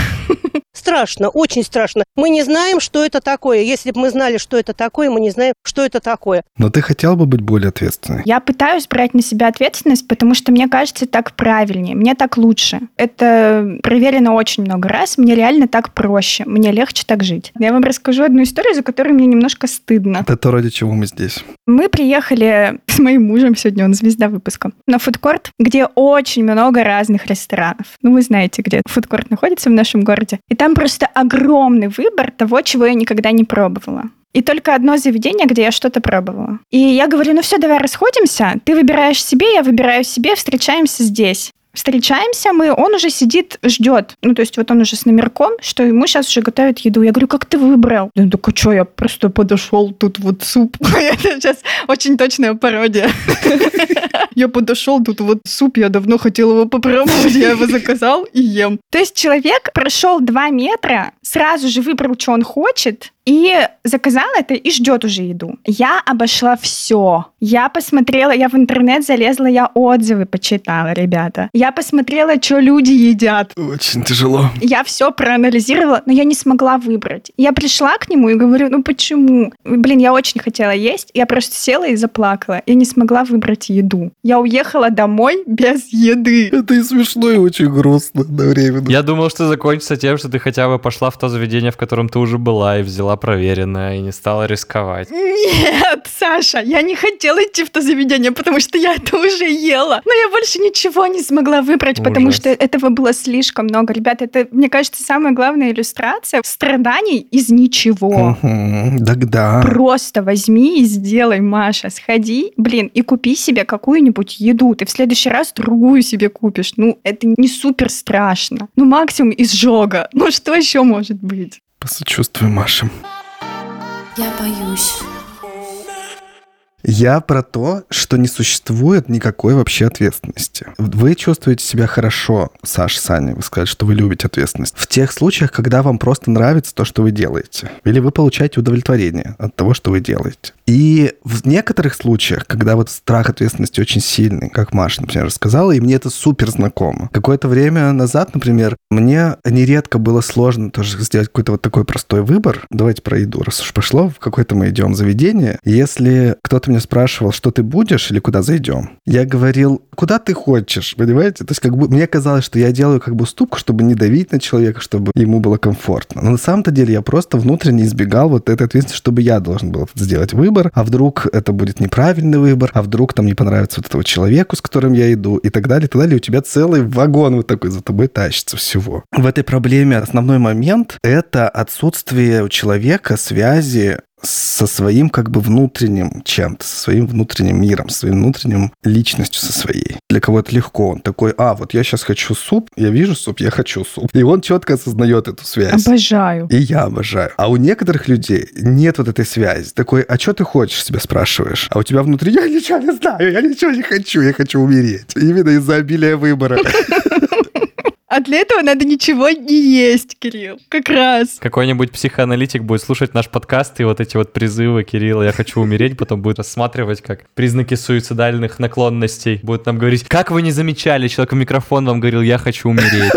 Страшно, очень страшно. Мы не знаем, что это такое. Если бы мы знали, что это такое, мы не знаем, что это такое. Но ты хотел бы быть более ответственной? Я пытаюсь брать на себя ответственность, потому что мне кажется так правильнее, мне так лучше. Это проверено очень много раз, мне реально так проще, мне легче так жить. Я вам расскажу одну историю, за которую мне немножко стыдно. Это то, ради чего мы здесь. Мы приехали с моим мужем, сегодня он звезда выпуска, на фудкорт, где очень много разных ресторанов. Ну, вы знаете, где фудкорт находится в нашем городе. И там просто огромный выбор того, чего я никогда не пробовала. И только одно заведение, где я что-то пробовала. И я говорю, ну все, давай расходимся. Ты выбираешь себе, я выбираю себе, встречаемся здесь. Встречаемся мы, он уже сидит, ждет. Ну, то есть вот он уже с номерком, что ему сейчас уже готовят еду. Я говорю, как ты выбрал? Он такой, что, я просто подошел, тут вот суп. Это сейчас очень точная пародия. Я подошел, тут вот суп, я давно хотел его попробовать, я его заказал и ем. То есть человек прошел два метра, сразу же выбрал, что он хочет, и заказал это и ждет уже еду. Я обошла все. Я посмотрела, я в интернет залезла, я отзывы почитала, ребята. Я посмотрела, что люди едят. Очень тяжело. Я все проанализировала, но я не смогла выбрать. Я пришла к нему и говорю, ну почему? Блин, я очень хотела есть. Я просто села и заплакала. Я не смогла выбрать еду. Я уехала домой без еды. Это и смешно, и очень грустно одновременно. Я думал, что закончится тем, что ты хотя бы пошла в то заведение, в котором ты уже была, и взяла проверенная и не стала рисковать. Нет, Саша, я не хотела идти в то заведение, потому что я это уже ела. Но я больше ничего не смогла выбрать, Ужас. потому что этого было слишком много. Ребята, это, мне кажется, самая главная иллюстрация страданий из ничего. Угу, да. Просто возьми и сделай, Маша, сходи, блин, и купи себе какую-нибудь еду. Ты в следующий раз другую себе купишь. Ну, это не супер страшно. Ну, максимум изжога. Ну, что еще может быть? Посочувствую Маше. Я боюсь. Я про то, что не существует никакой вообще ответственности. Вы чувствуете себя хорошо, Саш, Саня, вы сказали, что вы любите ответственность. В тех случаях, когда вам просто нравится то, что вы делаете. Или вы получаете удовлетворение от того, что вы делаете. И в некоторых случаях, когда вот страх ответственности очень сильный, как Маша, например, рассказала, и мне это супер знакомо. Какое-то время назад, например, мне нередко было сложно тоже сделать какой-то вот такой простой выбор. Давайте про еду, раз уж пошло, в какое-то мы идем заведение. Если кто-то меня спрашивал, что ты будешь или куда зайдем, я говорил, куда ты хочешь, понимаете? То есть как бы мне казалось, что я делаю как бы уступку, чтобы не давить на человека, чтобы ему было комфортно. Но на самом-то деле я просто внутренне избегал вот этой ответственности, чтобы я должен был сделать выбор, а вдруг это будет неправильный выбор, а вдруг там не понравится вот этого человеку, с которым я иду, и так далее, и так далее. У тебя целый вагон вот такой за тобой тащится всего. В этой проблеме основной момент — это отсутствие у человека связи со своим как бы внутренним чем-то, со своим внутренним миром, со своим внутренним личностью со своей. Для кого это легко. Он такой, а, вот я сейчас хочу суп, я вижу суп, я хочу суп. И он четко осознает эту связь. Обожаю. И я обожаю. А у некоторых людей нет вот этой связи. Такой, а что ты хочешь, себя спрашиваешь? А у тебя внутри, я ничего не знаю, я ничего не хочу, я хочу умереть. Именно из-за обилия выбора. А для этого надо ничего не есть, Кирилл. Как раз. Какой-нибудь психоаналитик будет слушать наш подкаст и вот эти вот призывы Кирилла «я хочу умереть», потом будет рассматривать как признаки суицидальных наклонностей. Будет нам говорить, как вы не замечали, человек в микрофон вам говорил «я хочу умереть».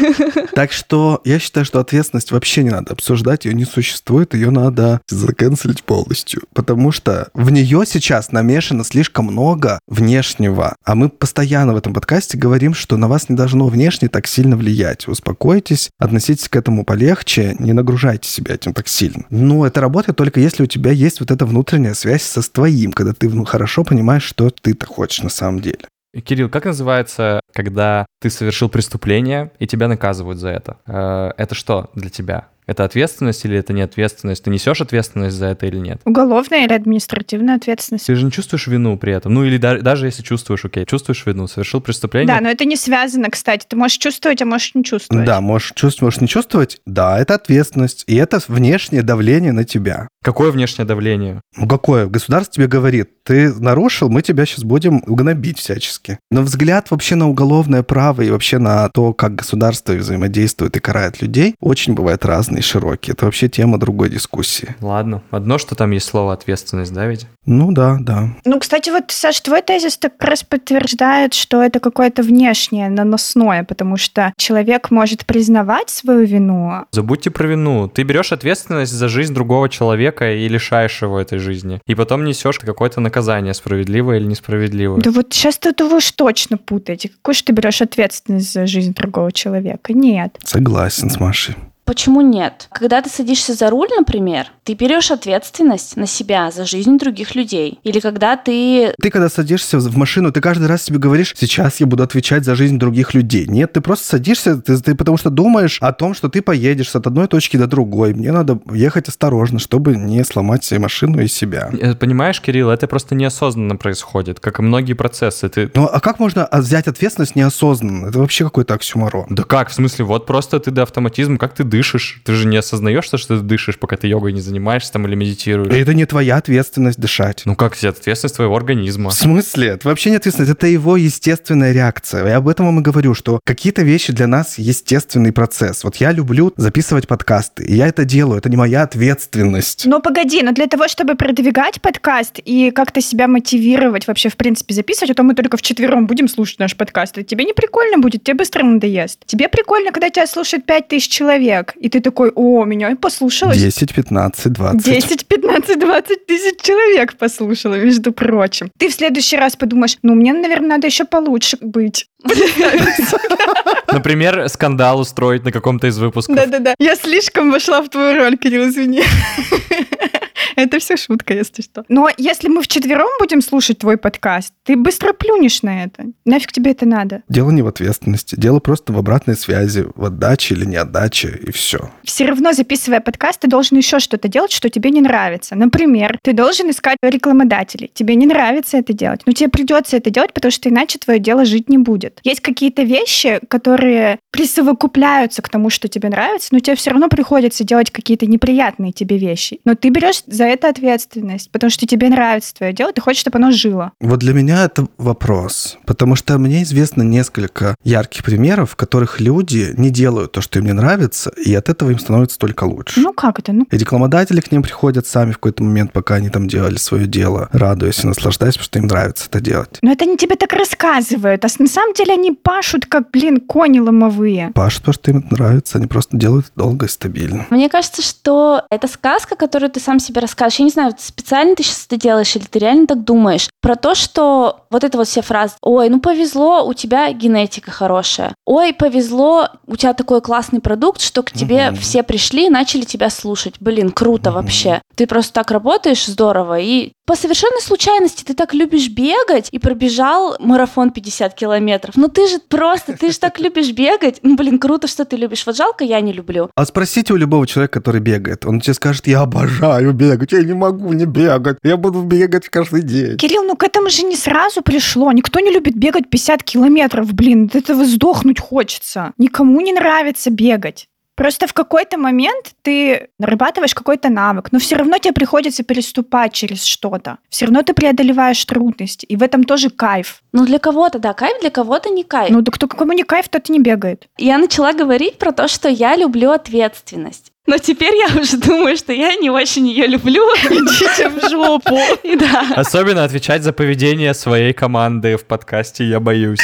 Так что я считаю, что ответственность вообще не надо обсуждать, ее не существует, ее надо заканцелить полностью. Потому что в нее сейчас намешано слишком много внешнего. А мы постоянно в этом подкасте говорим, что на вас не должно внешне так сильно влиять. Успокойтесь, относитесь к этому полегче, не нагружайте себя этим так сильно. Но это работает только если у тебя есть вот эта внутренняя связь со твоим, когда ты ну, хорошо понимаешь, что ты-то хочешь на самом деле. Кирилл, как называется, когда ты совершил преступление и тебя наказывают за это? Э, это что для тебя? Это ответственность или это не ответственность? Ты несешь ответственность за это или нет? Уголовная или административная ответственность? Ты же не чувствуешь вину при этом. Ну или да, даже если чувствуешь, окей, чувствуешь вину, совершил преступление. Да, но это не связано, кстати. Ты можешь чувствовать, а можешь не чувствовать. Да, можешь чувствовать, можешь не чувствовать. Да, это ответственность. И это внешнее давление на тебя. Какое внешнее давление? Ну какое? Государство тебе говорит, ты нарушил, мы тебя сейчас будем гнобить всячески. Но взгляд вообще на уголовное право и вообще на то, как государство взаимодействует и карает людей, очень бывает разный, широкий. Это вообще тема другой дискуссии. Ладно. Одно, что там есть слово ответственность, да ведь? Ну да, да. Ну, кстати, вот, Саш, твой тезис так раз подтверждает, что это какое-то внешнее, наносное, потому что человек может признавать свою вину. Забудьте про вину. Ты берешь ответственность за жизнь другого человека и лишаешь его этой жизни. И потом несешь какое-то наказание, справедливое или несправедливое. Да вот сейчас тут вы уж точно путаете. Какой же ты берешь ответственность за жизнь другого человека? Нет. Согласен с Машей. Почему нет? Когда ты садишься за руль, например, ты берешь ответственность на себя за жизнь других людей. Или когда ты... Ты когда садишься в машину, ты каждый раз себе говоришь, сейчас я буду отвечать за жизнь других людей. Нет, ты просто садишься, ты, ты потому что думаешь о том, что ты поедешь от одной точки до другой. Мне надо ехать осторожно, чтобы не сломать себе машину и себя. Э, Понимаешь, Кирилл, это просто неосознанно происходит, как и многие процессы. Ты... Ну, а как можно взять ответственность неосознанно? Это вообще какой-то оксюмарон. Да как? В смысле, вот просто ты до автоматизма, как ты дышишь? Ты же не осознаешь, что ты дышишь, пока ты йогой не занимаешься там или медитируешь. Это не твоя ответственность дышать. Ну как, это ответственность твоего организма. В смысле? Это вообще не ответственность, это его естественная реакция. Я об этом вам и говорю, что какие-то вещи для нас естественный процесс. Вот я люблю записывать подкасты, и я это делаю, это не моя ответственность. Но погоди, но для того, чтобы продвигать подкаст и как-то себя мотивировать вообще, в принципе, записывать, а то мы только вчетвером будем слушать наш подкаст, и тебе не прикольно будет, тебе быстро надоест. Тебе прикольно, когда тебя слушает 5000 человек, и ты такой, о, меня послушалось. 10, 15, 20. 10, 15, 20 тысяч человек послушала, между прочим. Ты в следующий раз подумаешь, ну, мне, наверное, надо еще получше быть. Например, скандал устроить на каком-то из выпусков. Да-да-да. Я слишком вошла в твою роль, Кирилл, извини. Это все шутка, если что. Но если мы вчетвером будем слушать твой подкаст, ты быстро плюнешь на это. Нафиг тебе это надо? Дело не в ответственности. Дело просто в обратной связи, в отдаче или не отдаче, и все. Все равно, записывая подкаст, ты должен еще что-то делать, что тебе не нравится. Например, ты должен искать рекламодателей. Тебе не нравится это делать, но тебе придется это делать, потому что иначе твое дело жить не будет. Есть какие-то вещи, которые присовокупляются к тому, что тебе нравится, но тебе все равно приходится делать какие-то неприятные тебе вещи. Но ты берешь за это ответственность, потому что тебе нравится твое дело, ты хочешь, чтобы оно жило. Вот для меня это вопрос, потому что мне известно несколько ярких примеров, в которых люди не делают то, что им не нравится, и от этого им становится только лучше. Ну как это? Ну, И рекламодатели к ним приходят сами в какой-то момент, пока они там делали свое дело, радуясь и наслаждаясь, потому что им нравится это делать. но это они тебе так рассказывают, а на самом деле они пашут, как, блин, кони ломовые. Пашут, потому что им это нравится, они просто делают долго и стабильно. Мне кажется, что это сказка, которую ты сам себе расскажешь. Я не знаю, специально ты сейчас это делаешь или ты реально так думаешь. Про то, что вот это вот все фразы. Ой, ну повезло, у тебя генетика хорошая. Ой, повезло, у тебя такой классный продукт, что к тебе Мгм. все пришли и начали тебя слушать. Блин, круто Мгм. вообще. Ты просто так работаешь, здорово. И по совершенной случайности ты так любишь бегать и пробежал марафон 50 километров. Ну ты же просто, ты же так любишь бегать. Ну, блин, круто, что ты любишь. Вот жалко, я не люблю. А спросите у любого человека, который бегает. Он тебе скажет, я обожаю бегать, я не могу не бегать, я буду бегать каждый день. Кирилл, ну к этому же не сразу пришло. Никто не любит бегать 50 километров, блин. От этого сдохнуть хочется. Никому не нравится бегать. Просто в какой-то момент ты нарабатываешь какой-то навык, но все равно тебе приходится переступать через что-то. Все равно ты преодолеваешь трудности, и в этом тоже кайф. Ну, для кого-то, да, кайф, для кого-то не кайф. Ну, да кто кому не кайф, тот не бегает. я начала говорить про то, что я люблю ответственность. Но теперь я уже думаю, что я не очень ее люблю. Идите в жопу. И да. Особенно отвечать за поведение своей команды в подкасте «Я боюсь».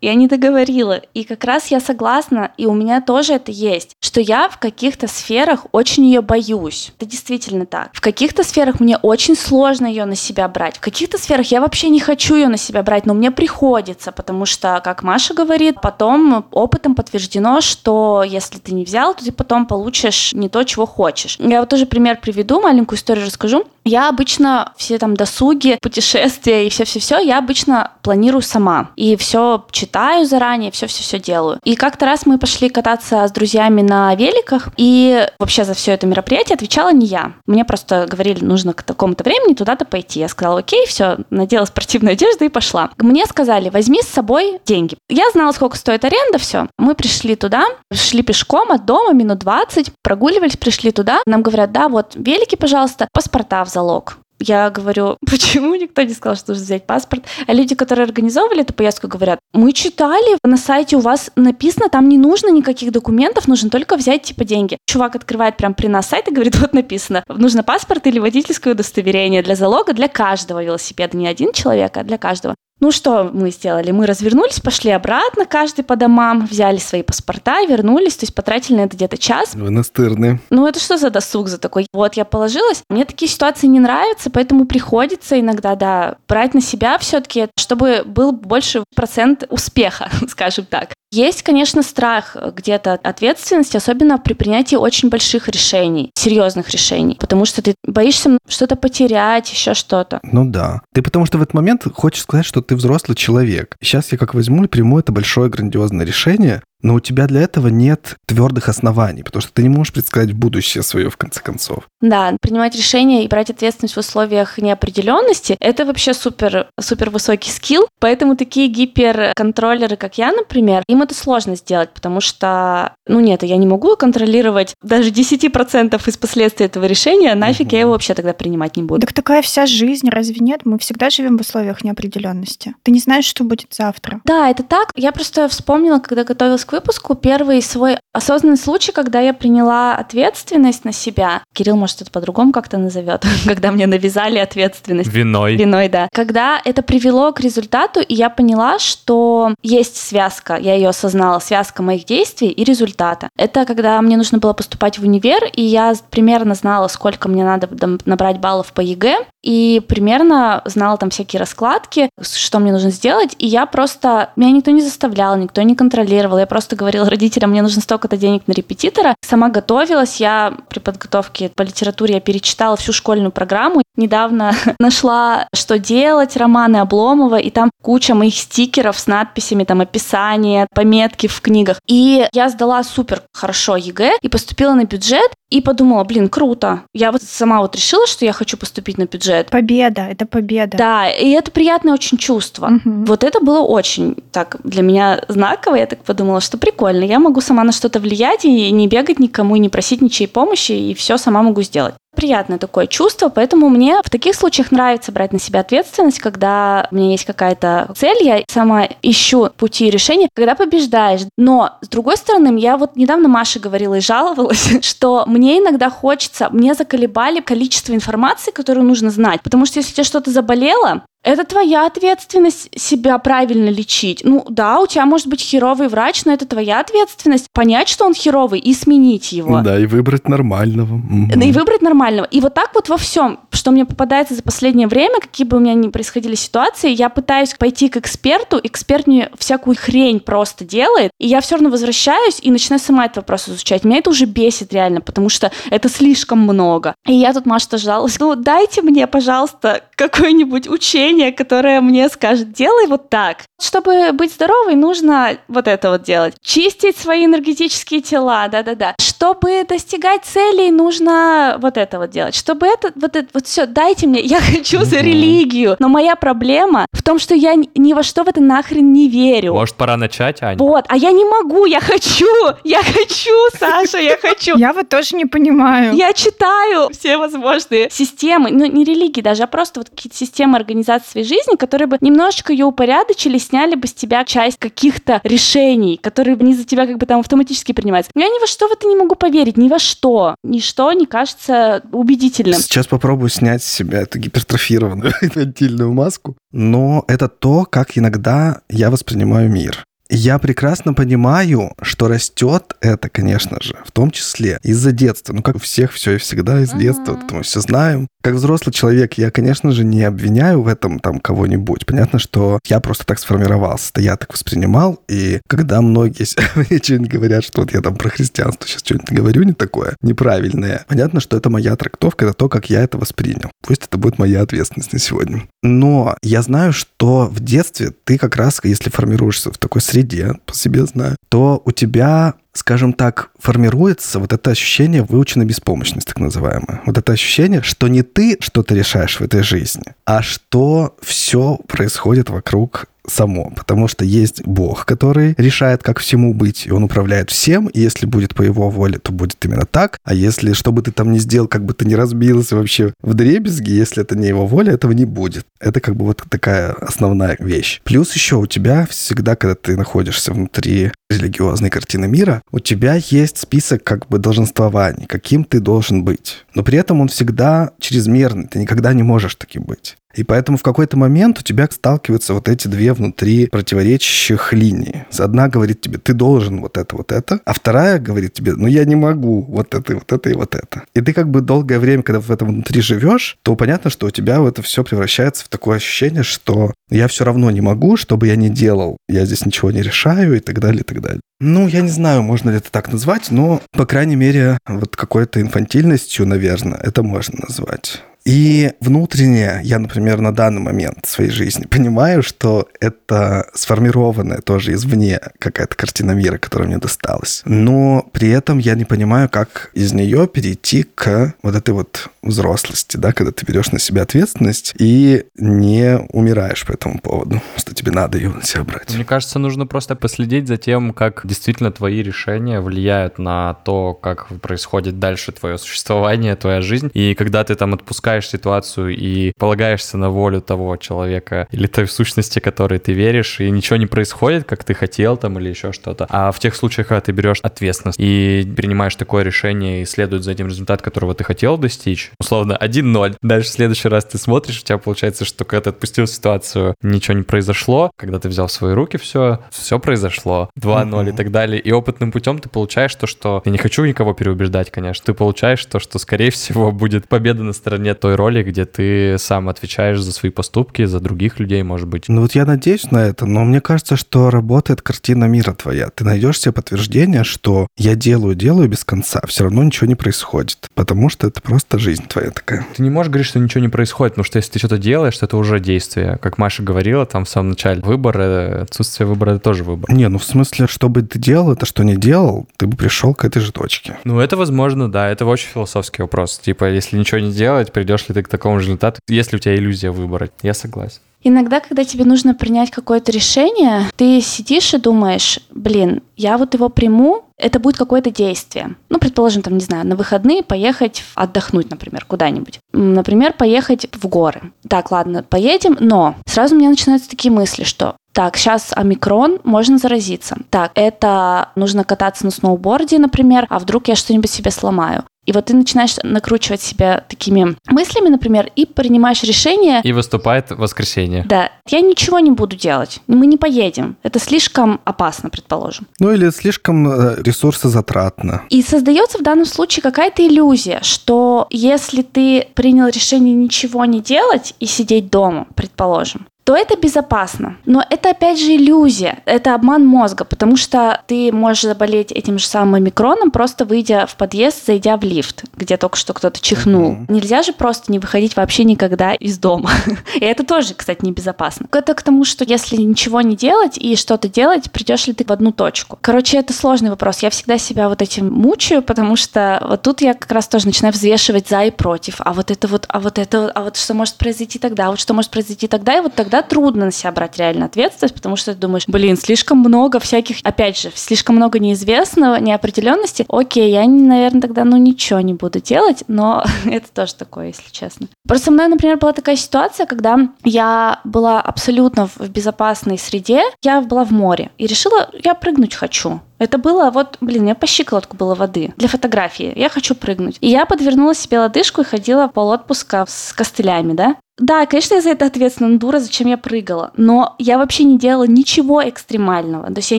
Я не договорила. И как раз я согласна, и у меня тоже это есть, что я в каких-то сферах очень ее боюсь. Это действительно так. В каких-то сферах мне очень сложно ее на себя брать. В каких-то сферах я вообще не хочу ее на себя брать, но мне приходится, потому что, как Маша говорит, потом опытом подтверждено, что если ты не взял, то ты потом получишь не то, чего хочешь. Я вот тоже пример приведу, маленькую историю расскажу. Я обычно все там досуги, путешествия и все-все-все, я обычно планирую сама. И все читаю заранее, все-все-все делаю. И как-то раз мы пошли кататься с друзьями на великах, и вообще за все это мероприятие отвечала не я. Мне просто говорили, нужно к такому-то времени туда-то пойти. Я сказала, окей, все, надела спортивную одежду и пошла. Мне сказали, возьми с собой деньги. Я знала, сколько стоит аренда, все. Мы пришли туда, шли пешком от дома минут 20, прогуливались, пришли туда. Нам говорят, да, вот велики, пожалуйста, паспорта в залог. Я говорю, почему никто не сказал, что нужно взять паспорт? А люди, которые организовывали эту поездку, говорят, мы читали, на сайте у вас написано, там не нужно никаких документов, нужно только взять типа деньги. Чувак открывает прям при нас сайт и говорит, вот написано, нужно паспорт или водительское удостоверение для залога для каждого велосипеда, не один человек, а для каждого. Ну что мы сделали? Мы развернулись, пошли обратно, каждый по домам, взяли свои паспорта, вернулись, то есть потратили на это где-то час. Вы настырны. Ну это что за досуг за такой? Вот я положилась. Мне такие ситуации не нравятся, поэтому приходится иногда, да, брать на себя все-таки, чтобы был больше процент успеха, скажем так. Есть, конечно, страх где-то ответственности, особенно при принятии очень больших решений, серьезных решений, потому что ты боишься что-то потерять, еще что-то. Ну да. Ты потому что в этот момент хочешь сказать, что ты взрослый человек. Сейчас я как возьму и приму это большое грандиозное решение, но у тебя для этого нет твердых оснований, потому что ты не можешь предсказать будущее свое в конце концов. Да, принимать решения и брать ответственность в условиях неопределенности – это вообще супер, супер высокий скилл. Поэтому такие гиперконтроллеры, как я, например, им это сложно сделать, потому что, ну нет, я не могу контролировать даже 10% из последствий этого решения, нафиг я его вообще тогда принимать не буду. Так такая вся жизнь, разве нет? Мы всегда живем в условиях неопределенности. Ты не знаешь, что будет завтра. Да, это так. Я просто вспомнила, когда готовилась к выпуску, первый свой осознанный случай, когда я приняла ответственность на себя. Кирилл, может, это по-другому как-то назовет, когда мне навязали ответственность. Виной. Виной, да. Когда это привело к результату, и я поняла, что есть связка, я ее осознала, связка моих действий и результата. Это когда мне нужно было поступать в универ, и я примерно знала, сколько мне надо набрать баллов по ЕГЭ, и примерно знала там всякие раскладки, что мне нужно сделать, и я просто... Меня никто не заставлял, никто не контролировал, я просто говорила родителям, мне нужно столько-то денег на репетитора, сама готовилась, я при подготовке по литературе я перечитала всю школьную программу, недавно нашла, что делать, романы Обломова, и там куча моих стикеров с надписями, там, описание, пометки в книгах. И я сдала супер хорошо ЕГЭ и поступила на бюджет, и подумала, блин, круто. Я вот сама вот решила, что я хочу поступить на бюджет. Победа, это победа. Да, и это приятное очень чувство. Мгм. Вот это было очень так для меня знаково. Я так подумала, что прикольно. Я могу сама на что-то влиять и не бегать никому, и не просить ничьей помощи, и все сама могу сделать. Приятное такое чувство, поэтому мне в таких случаях нравится брать на себя ответственность, когда у меня есть какая-то цель, я сама ищу пути решения, когда побеждаешь. Но, с другой стороны, я вот недавно Маша говорила и жаловалась, что мне иногда хочется, мне заколебали количество информации, которую нужно знать, потому что если тебе что-то заболело, это твоя ответственность себя правильно лечить. Ну да, у тебя может быть херовый врач, но это твоя ответственность понять, что он херовый, и сменить его. Да, и выбрать нормального. И выбрать нормального. И вот так вот во всем, что мне попадается за последнее время, какие бы у меня ни происходили ситуации, я пытаюсь пойти к эксперту, эксперт мне всякую хрень просто делает, и я все равно возвращаюсь и начинаю сама этот вопрос изучать. Меня это уже бесит реально, потому что это слишком много. И я тут, Маша, жаловалась, ну дайте мне, пожалуйста, какое-нибудь учение, которое мне скажет, делай вот так. Чтобы быть здоровой, нужно вот это вот делать. Чистить свои энергетические тела, да-да-да. Чтобы достигать целей, нужно вот это вот делать. Чтобы это, вот это, вот все, дайте мне, я хочу за религию. Но моя проблема в том, что я ни во что в это нахрен не верю. Может, пора начать, Аня? Вот, а я не могу, я хочу, я хочу, Саша, я хочу. Я вот тоже не понимаю. Я читаю все возможные системы, ну не религии даже, а просто вот какие-то системы организации своей жизни, которые бы немножечко ее упорядочили, сняли бы с тебя часть каких-то решений, которые не за тебя как бы там автоматически принимаются. Я ни во что в это не могу поверить, ни во что. Ничто не кажется убедительным. Сейчас попробую снять с себя эту гипертрофированную инфантильную маску. Но это то, как иногда я воспринимаю мир. Я прекрасно понимаю, что растет это, конечно же, в том числе из-за детства. Ну, как у всех все и всегда из детства, uh-huh. это мы все знаем. Как взрослый человек, я, конечно же, не обвиняю в этом там кого-нибудь. Понятно, что я просто так сформировался, это я так воспринимал. И когда многие мне что-нибудь говорят, что вот я там про христианство сейчас что-нибудь говорю не такое, неправильное, понятно, что это моя трактовка, это то, как я это воспринял. Пусть это будет моя ответственность на сегодня. Но я знаю, что в детстве ты как раз, если формируешься в такой среде, по себе знаю, то у тебя скажем так, формируется вот это ощущение выученной беспомощности, так называемое. Вот это ощущение, что не ты что-то решаешь в этой жизни, а что все происходит вокруг само, потому что есть Бог, который решает, как всему быть, и он управляет всем, и если будет по его воле, то будет именно так, а если, что бы ты там ни сделал, как бы ты ни разбился вообще в дребезги, если это не его воля, этого не будет. Это как бы вот такая основная вещь. Плюс еще у тебя всегда, когда ты находишься внутри религиозной картины мира, у тебя есть список как бы долженствований, каким ты должен быть. Но при этом он всегда чрезмерный, ты никогда не можешь таким быть. И поэтому в какой-то момент у тебя сталкиваются вот эти две внутри противоречащих линии. Одна говорит тебе, ты должен вот это, вот это, а вторая говорит тебе, ну я не могу вот это, вот это и вот это. И ты как бы долгое время, когда в этом внутри живешь, то понятно, что у тебя это все превращается в такое ощущение, что я все равно не могу, что бы я ни делал, я здесь ничего не решаю и так далее, и так далее. Ну, я не знаю, можно ли это так назвать, но, по крайней мере, вот какой-то инфантильностью, наверное, это можно назвать. И внутренне я, например, на данный момент своей жизни понимаю, что это сформированная тоже извне какая-то картина мира, которая мне досталась. Но при этом я не понимаю, как из нее перейти к вот этой вот взрослости, да, когда ты берешь на себя ответственность и не умираешь по этому поводу, что тебе надо ее на себя брать. Мне кажется, нужно просто последить за тем, как действительно твои решения влияют на то, как происходит дальше твое существование, твоя жизнь. И когда ты там отпускаешь отпускаешь ситуацию и полагаешься на волю того человека или той сущности, которой ты веришь, и ничего не происходит, как ты хотел там или еще что-то. А в тех случаях, когда ты берешь ответственность и принимаешь такое решение и следует за этим результат, которого ты хотел достичь, условно 1-0, дальше в следующий раз ты смотришь, у тебя получается, что когда ты отпустил ситуацию, ничего не произошло, когда ты взял в свои руки все, все произошло, 2-0 uh-huh. и так далее, и опытным путем ты получаешь то, что... Я не хочу никого переубеждать, конечно, ты получаешь то, что, скорее всего, будет победа на стороне той роли, где ты сам отвечаешь за свои поступки, за других людей, может быть. Ну вот я надеюсь на это, но мне кажется, что работает картина мира твоя. Ты найдешь себе подтверждение, что я делаю, делаю без конца, все равно ничего не происходит, потому что это просто жизнь твоя такая. Ты не можешь говорить, что ничего не происходит, потому что если ты что-то делаешь, то это уже действие. Как Маша говорила там в самом начале, выбор, э, отсутствие выбора — это тоже выбор. Не, ну в смысле, что бы ты делал, это что не делал, ты бы пришел к этой же точке. Ну это возможно, да, это очень философский вопрос. Типа, если ничего не делать, придешь ли ты к такому результату, если у тебя иллюзия выбора. Я согласен. Иногда, когда тебе нужно принять какое-то решение, ты сидишь и думаешь, блин, я вот его приму, Это будет какое-то действие. Ну, предположим, там, не знаю, на выходные поехать отдохнуть, например, куда-нибудь. Например, поехать в горы. Так, ладно, поедем, но сразу у меня начинаются такие мысли, что так, сейчас омикрон, можно заразиться. Так, это нужно кататься на сноуборде, например, а вдруг я что-нибудь себе сломаю. И вот ты начинаешь накручивать себя такими мыслями, например, и принимаешь решение. И выступает воскресенье. Да, я ничего не буду делать, мы не поедем. Это слишком опасно, предположим. Ну или слишком э, ресурсозатратно. И создается в данном случае какая-то иллюзия, что если ты принял решение ничего не делать и сидеть дома, предположим, то это безопасно. Но это опять же иллюзия, это обман мозга, потому что ты можешь заболеть этим же самым микроном, просто выйдя в подъезд, зайдя в лифт, где только что кто-то чихнул. Mm-hmm. Нельзя же просто не выходить вообще никогда из дома. и это тоже, кстати, небезопасно. Это к тому, что если ничего не делать и что-то делать, придешь ли ты в одну точку. Короче, это сложный вопрос. Я всегда себя вот этим мучаю, потому что вот тут я как раз тоже начинаю взвешивать за и против. А вот это вот, а вот это, а вот что может произойти тогда, а вот что может произойти тогда, и вот тогда тогда трудно на себя брать реально ответственность, потому что ты думаешь, блин, слишком много всяких, опять же, слишком много неизвестного, неопределенности. Окей, я, наверное, тогда, ну, ничего не буду делать, но это тоже такое, если честно. Просто со мной, например, была такая ситуация, когда я была абсолютно в безопасной среде, я была в море и решила, я прыгнуть хочу. Это было вот, блин, у меня по щиколотку было воды для фотографии. Я хочу прыгнуть. И я подвернула себе лодыжку и ходила пол отпуска с костылями, да. Да, конечно, я за это ответственна, ну, дура, зачем я прыгала. Но я вообще не делала ничего экстремального. То есть я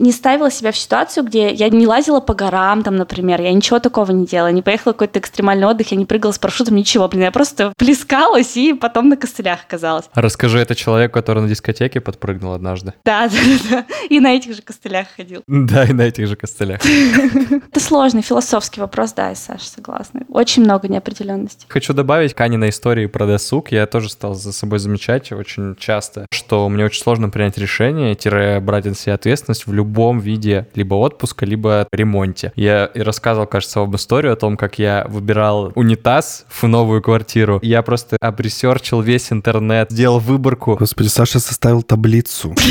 не ставила себя в ситуацию, где я не лазила по горам, там, например, я ничего такого не делала, не поехала в какой-то экстремальный отдых, я не прыгала с парашютом, ничего, блин, я просто плескалась и потом на костылях оказалась. Расскажи это человеку, который на дискотеке подпрыгнул однажды. Да, да, да, и на этих же костылях ходил. Да, и на этих же костылях. Это сложный философский вопрос, да, и Саша согласна. Очень много неопределенности. Хочу добавить Кани на истории про досуг. Я тоже стал за собой замечать очень часто, что мне очень сложно принять решение, тире брать на себя ответственность в любом виде либо отпуска, либо ремонте. Я и рассказывал, кажется, вам историю о том, как я выбирал унитаз в новую квартиру. Я просто обресерчил весь интернет, сделал выборку. Господи, Саша составил таблицу.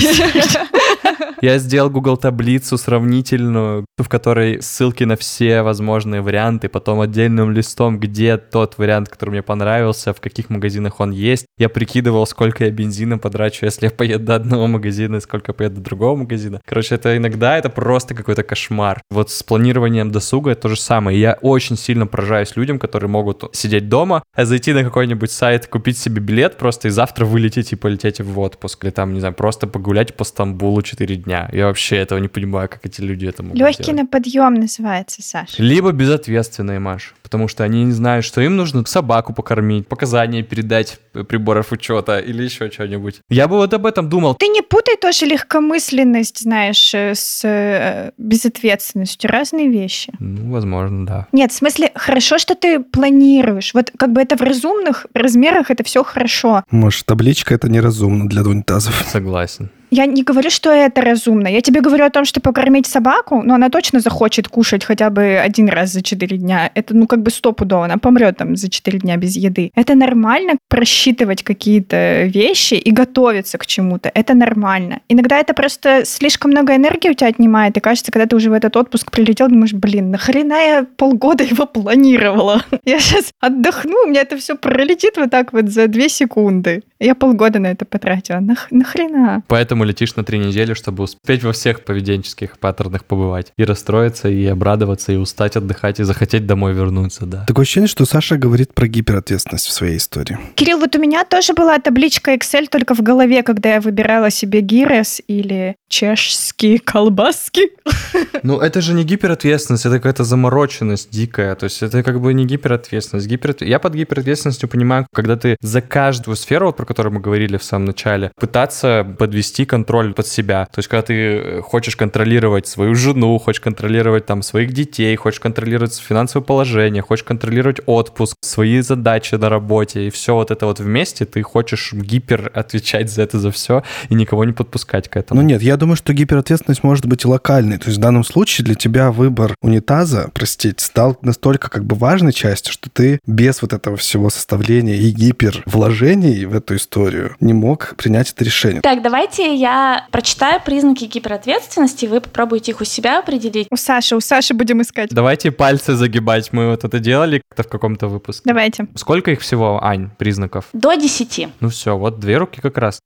Я сделал Google таблицу сравнительную, в которой ссылки на все возможные варианты, потом отдельным листом, где тот вариант, который мне понравился, в каких магазинах он есть. Я прикидывал, сколько я бензина потрачу, если я поеду до одного магазина, и сколько поеду до другого магазина. Короче, это иногда это просто какой-то кошмар. Вот с планированием досуга то же самое. Я очень сильно поражаюсь людям, которые могут сидеть дома, а зайти на какой-нибудь сайт, купить себе билет просто и завтра вылететь и полететь в отпуск. Или там, не знаю, просто погулять по Стамбулу 4 дня дня. Я вообще этого не понимаю, как эти люди это могут Легкий делать. на подъем называется, Саша. Либо безответственные, Маш. Потому что они не знают, что им нужно собаку покормить, показания передать приборов учета или еще что-нибудь. Я бы вот об этом думал. Ты не путай тоже легкомысленность, знаешь, э, с э, безответственностью. Разные вещи. Ну, возможно, да. Нет, в смысле, хорошо, что ты планируешь. Вот как бы это в разумных размерах, это все хорошо. Может, табличка это неразумно для унитазов. Согласен. Я не говорю, что это разумно. Я тебе говорю о том, что покормить собаку, но она точно захочет кушать хотя бы один раз за 4 дня. Это, ну, как бы стопудово. Она помрет там за 4 дня без еды. Это нормально просчитывать какие-то вещи и готовиться к чему-то. Это нормально. Иногда это просто слишком много энергии у тебя отнимает, и кажется, когда ты уже в этот отпуск прилетел, думаешь, блин, нахрена я полгода его планировала? Я сейчас отдохну, у меня это все пролетит вот так вот за 2 секунды. Я полгода на это потратила. Нах, нахрена? Поэтому летишь на три недели, чтобы успеть во всех поведенческих паттернах побывать. И расстроиться, и обрадоваться, и устать отдыхать, и захотеть домой вернуться, да. Такое ощущение, что Саша говорит про гиперответственность в своей истории. Кирилл, вот у меня тоже была табличка Excel только в голове, когда я выбирала себе гирес или чешские колбаски. Ну, это же не гиперответственность, это какая-то замороченность дикая. То есть это как бы не гиперответственность. Гиперот... Я под гиперответственностью понимаю, когда ты за каждую сферу, вот, про которую мы говорили в самом начале, пытаться подвести контроль под себя. То есть когда ты э, хочешь контролировать свою жену, хочешь контролировать там своих детей, хочешь контролировать финансовое положение, хочешь контролировать отпуск, свои задачи на работе, и все вот это вот вместе, ты хочешь гипер отвечать за это за все и никого не подпускать к этому. Ну нет, я думаю, что гиперответственность может быть и локальной. То есть в данном случае для тебя выбор унитаза, простите, стал настолько как бы важной частью, что ты без вот этого всего составления и гипер вложений в эту историю не мог принять это решение. Так, давайте я прочитаю признаки гиперответственности, вы попробуете их у себя определить. У Саши, у Саши будем искать. Давайте пальцы загибать. Мы вот это делали как-то в каком-то выпуске. Давайте. Сколько их всего, Ань, признаков? До 10. Ну все, вот две руки как раз.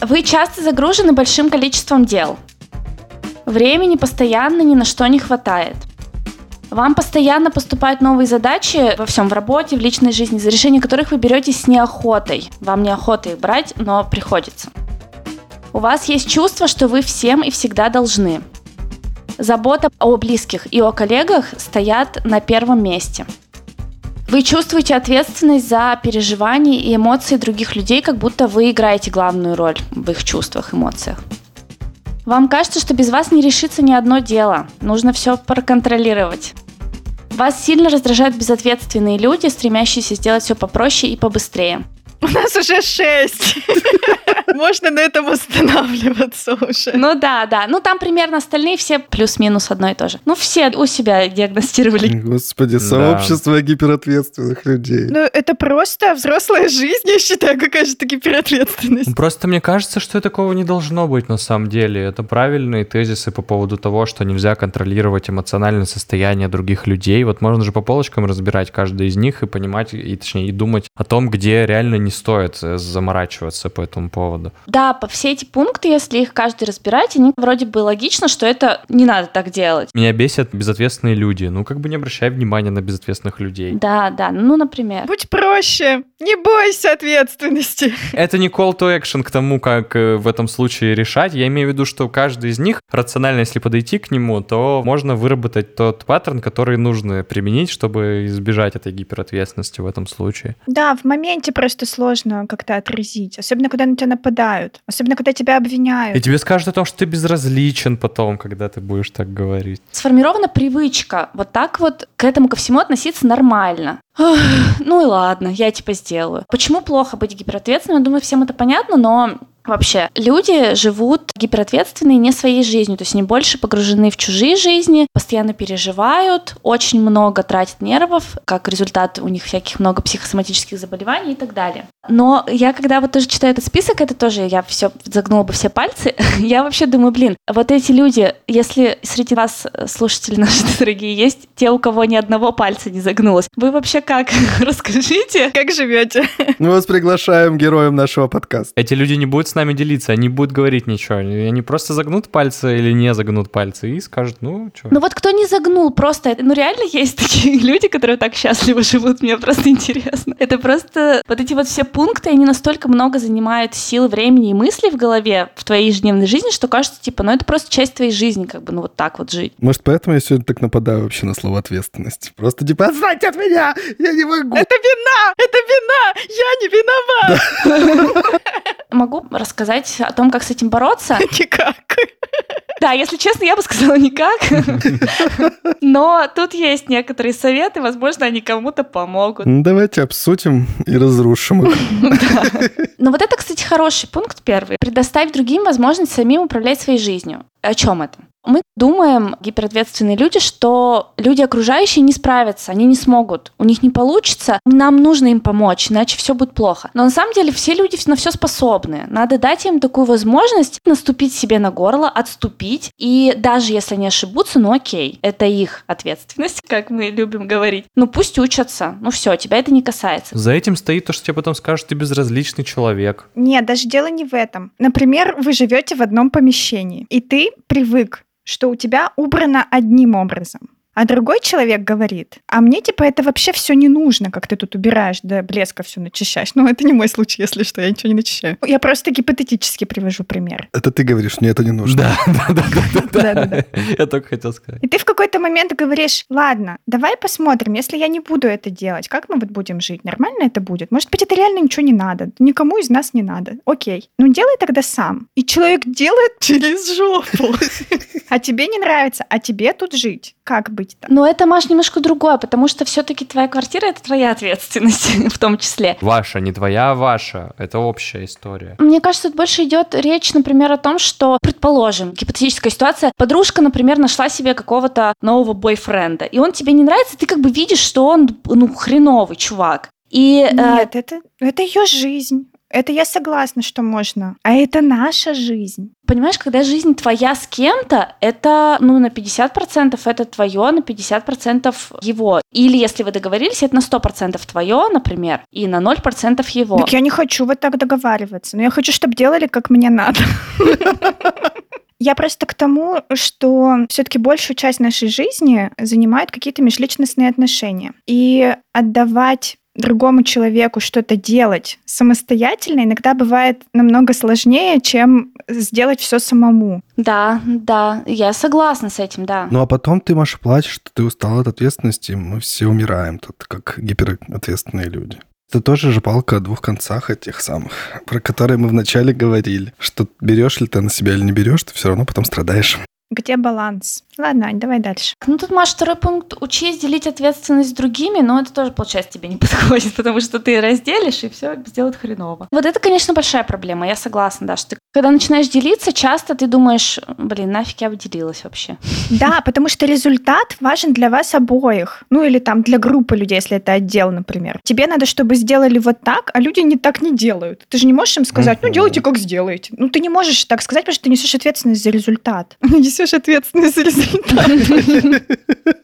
Вы часто загружены большим количеством дел. Времени постоянно ни на что не хватает. Вам постоянно поступают новые задачи во всем, в работе, в личной жизни, за решение которых вы беретесь с неохотой. Вам неохота их брать, но приходится. У вас есть чувство, что вы всем и всегда должны. Забота о близких и о коллегах стоят на первом месте. Вы чувствуете ответственность за переживания и эмоции других людей, как будто вы играете главную роль в их чувствах, эмоциях. Вам кажется, что без вас не решится ни одно дело. Нужно все проконтролировать. Вас сильно раздражают безответственные люди, стремящиеся сделать все попроще и побыстрее. У нас уже шесть. Можно на этом останавливаться уже. Ну да, да. Ну там примерно остальные все плюс-минус одно и то же. Ну все у себя диагностировали. Господи, Да. сообщество гиперответственных людей. Ну, это просто взрослая жизнь, я считаю, какая же это гиперответственность. Просто мне кажется, что такого не должно быть на самом деле. Это правильные тезисы по поводу того, что нельзя контролировать эмоциональное состояние других людей. Вот можно же по полочкам разбирать каждый из них и понимать, и точнее, и думать о том, где реально не стоит э, заморачиваться по этому поводу. Да, по все эти пункты, если их каждый разбирать, они вроде бы логично, что это не надо так делать. Меня бесят безответственные люди. Ну, как бы не обращай внимания на безответственных людей. Да, да, ну, например. Будь проще, не бойся ответственности. Это не call to action к тому, как э, в этом случае решать. Я имею в виду, что каждый из них, рационально, если подойти к нему, то можно выработать тот паттерн, который нужно применить, чтобы избежать этой гиперответственности в этом случае. Да, в моменте просто сложно как-то отразить. Особенно, когда на тебя нападают. Особенно, когда тебя обвиняют. И тебе скажут о том, что ты безразличен потом, когда ты будешь так говорить. Сформирована привычка вот так вот к этому ко всему относиться нормально. Ну и ладно, я типа сделаю. Почему плохо быть гиперответственным? Я думаю, всем это понятно, но Вообще, люди живут гиперответственные не своей жизнью, то есть они больше погружены в чужие жизни, постоянно переживают, очень много тратят нервов, как результат у них всяких много психосоматических заболеваний и так далее. Но я когда вот тоже читаю этот список, это тоже я все загнула бы все пальцы, я вообще думаю, блин, вот эти люди, если среди вас, э, слушатели наши дорогие, есть те, у кого ни одного пальца не загнулось, вы вообще как? Расскажите. Как живете? Мы вас приглашаем героем нашего подкаста. Эти люди не будут с нами делиться, они будут говорить ничего. Они просто загнут пальцы или не загнут пальцы и скажут, ну, что. Ну вот кто не загнул, просто, ну реально есть такие люди, которые так счастливо живут, мне просто интересно. Это просто вот эти вот все пункты, они настолько много занимают сил, времени и мыслей в голове в твоей ежедневной жизни, что кажется, типа, ну это просто часть твоей жизни, как бы, ну вот так вот жить. Может, поэтому я сегодня так нападаю вообще на слово ответственность. Просто типа, отстаньте от меня! Я не могу! Это вина! Это вина! Я не виноват! Могу рассказать о том, как с этим бороться. Никак. Да, если честно, я бы сказала никак. Но тут есть некоторые советы, возможно, они кому-то помогут. Ну, давайте обсудим и разрушим их. Но вот это, кстати, хороший пункт первый. Предоставь другим возможность самим управлять своей жизнью. О чем это? Мы думаем, гиперответственные люди, что люди окружающие не справятся, они не смогут, у них не получится, нам нужно им помочь, иначе все будет плохо. Но на самом деле все люди на все способны. Надо дать им такую возможность наступить себе на горло, отступить, и даже если они ошибутся, ну окей, это их ответственность, как мы любим говорить. Ну пусть учатся, ну все, тебя это не касается. За этим стоит то, что тебе потом скажут, ты безразличный человек. Нет, даже дело не в этом. Например, вы живете в одном помещении, и ты привык, что у тебя убрано одним образом. А другой человек говорит, а мне типа это вообще все не нужно, как ты тут убираешь, до блеска все начищаешь. Ну, это не мой случай, если что, я ничего не начищаю. Я просто гипотетически привожу пример. Это ты говоришь, мне это не нужно. Да, да, да, да, да. Я только хотел сказать. И ты в какой-то момент говоришь, ладно, давай посмотрим, если я не буду это делать, как мы вот будем жить? Нормально это будет? Может быть, это реально ничего не надо? Никому из нас не надо. Окей. Ну, делай тогда сам. И человек делает через жопу. А тебе не нравится, а тебе тут жить. Как быть-то? Но это, Маш, немножко другое, потому что все-таки твоя квартира это твоя ответственность в том числе. Ваша, не твоя, а ваша. Это общая история. Мне кажется, тут больше идет речь, например, о том, что, предположим, гипотетическая ситуация, подружка, например, нашла себе какого-то нового бойфренда, и он тебе не нравится, ты как бы видишь, что он, ну, хреновый чувак. И э, Нет, это, это ее жизнь. Это я согласна, что можно. А это наша жизнь. Понимаешь, когда жизнь твоя с кем-то, это, ну, на 50% это твое, на 50% его. Или если вы договорились, это на 100% твое, например, и на 0% его. Так я не хочу вот так договариваться. Но я хочу, чтобы делали, как мне надо. Я просто к тому, что все-таки большую часть нашей жизни занимают какие-то межличностные отношения. И отдавать другому человеку что-то делать самостоятельно иногда бывает намного сложнее, чем сделать все самому. Да, да, я согласна с этим, да. Ну а потом ты, Маша, плачешь, что ты устала от ответственности, мы все умираем тут, как гиперответственные люди. Это тоже же палка о двух концах этих самых, про которые мы вначале говорили, что берешь ли ты на себя или не берешь, ты все равно потом страдаешь. Где баланс? Ладно, Ань, давай дальше. Ну, тут, Маш, второй пункт. Учись делить ответственность с другими, но это тоже, получается, тебе не подходит, потому что ты разделишь, и все сделают хреново. Вот это, конечно, большая проблема, я согласна, да, что ты, когда начинаешь делиться, часто ты думаешь, блин, нафиг я выделилась вообще. Да, потому что результат важен для вас обоих. Ну, или там для группы людей, если это отдел, например. Тебе надо, чтобы сделали вот так, а люди не так не делают. Ты же не можешь им сказать, ну, делайте, как сделаете. Ну, ты не можешь так сказать, потому что ты несешь ответственность за результат. Несешь ответственность за результат.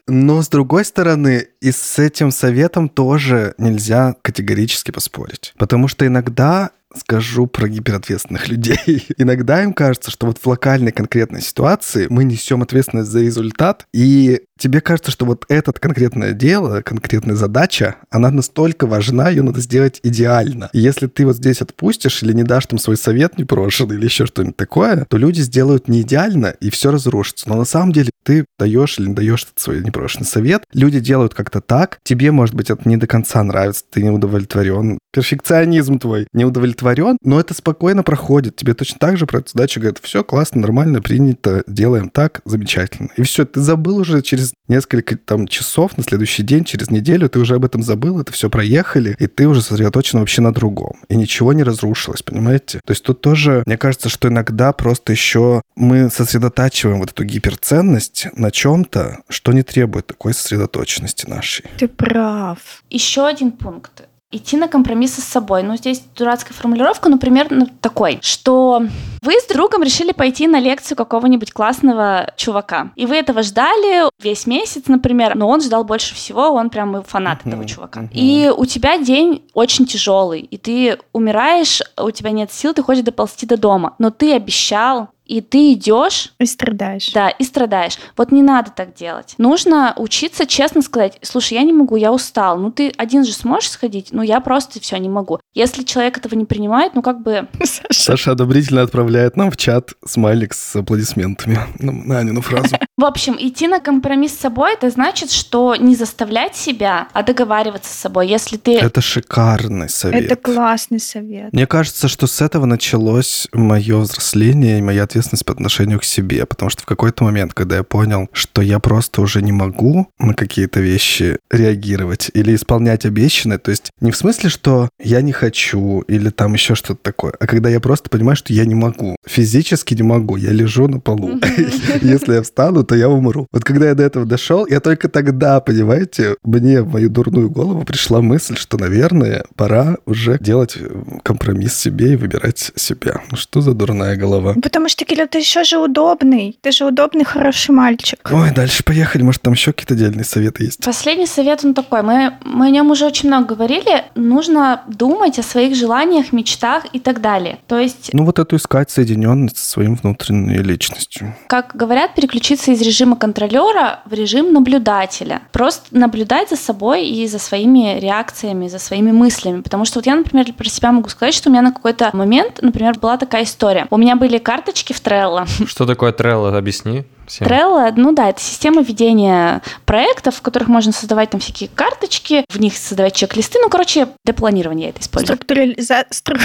Но с другой стороны, и с этим советом тоже нельзя категорически поспорить. Потому что иногда скажу про гиперответственных людей. Иногда им кажется, что вот в локальной конкретной ситуации мы несем ответственность за результат, и тебе кажется, что вот это конкретное дело, конкретная задача, она настолько важна, ее надо сделать идеально. И если ты вот здесь отпустишь или не дашь там свой совет непрошенный или еще что-нибудь такое, то люди сделают не идеально, и все разрушится. Но на самом деле ты даешь или не даешь этот свой непрошенный совет, люди делают как-то так, тебе, может быть, это не до конца нравится, ты не удовлетворен, перфекционизм твой не удовлетворен, но это спокойно проходит. Тебе точно так же про эту задачу говорят, все классно, нормально, принято, делаем так, замечательно. И все, ты забыл уже через несколько там часов на следующий день, через неделю ты уже об этом забыл, это все проехали, и ты уже сосредоточен вообще на другом. И ничего не разрушилось, понимаете? То есть тут тоже, мне кажется, что иногда просто еще мы сосредотачиваем вот эту гиперценность на чем-то, что не требует такой сосредоточенности нашей. Ты прав. Еще один пункт идти на компромиссы с собой. Ну, здесь дурацкая формулировка, но примерно такой, что вы с другом решили пойти на лекцию какого-нибудь классного чувака. И вы этого ждали весь месяц, например, но он ждал больше всего, он прям фанат этого чувака. И у тебя день очень тяжелый, и ты умираешь, у тебя нет сил, ты хочешь доползти до дома. Но ты обещал, и ты идешь... И страдаешь. Да, и страдаешь. Вот не надо так делать. Нужно учиться честно сказать, слушай, я не могу, я устал. Ну ты один же сможешь сходить? Ну я просто все не могу. Если человек этого не принимает, ну как бы... Саша, Саша одобрительно отправляет нам в чат смайлик с аплодисментами на Анину фразу. В общем, идти на компромисс с собой, это значит, что не заставлять себя, а договариваться с собой. Если ты... Это шикарный совет. Это классный совет. Мне кажется, что с этого началось мое взросление и моя ответственность по отношению к себе, потому что в какой-то момент, когда я понял, что я просто уже не могу на какие-то вещи реагировать или исполнять обещанное, то есть не в смысле, что я не хочу или там еще что-то такое, а когда я просто понимаю, что я не могу, физически не могу, я лежу на полу. Если я встану, то я умру. Вот когда я до этого дошел, я только тогда, понимаете, мне в мою дурную голову пришла мысль, что, наверное, пора уже делать э, компромисс себе и выбирать себя. Ну что за дурная голова? Потому что, Кирилл, ты еще же удобный. Ты же удобный, хороший мальчик. Ой, дальше поехали. Может, там еще какие-то отдельные советы есть? Последний совет, он такой. Мы, мы о нем уже очень много говорили. Нужно думать о своих желаниях, мечтах и так далее. То есть... Ну, вот эту искать соединенность со своим внутренней личностью. Как говорят, переключиться из из режима контролера в режим наблюдателя. Просто наблюдать за собой и за своими реакциями, за своими мыслями. Потому что вот я, например, про себя могу сказать, что у меня на какой-то момент, например, была такая история. У меня были карточки в Trello. Что такое Trello? Объясни. Всем. Trello, ну да, это система ведения проектов, в которых можно создавать там всякие карточки, в них создавать чек-листы. Ну, короче, для планирования я это использую. Структурализа... Стру...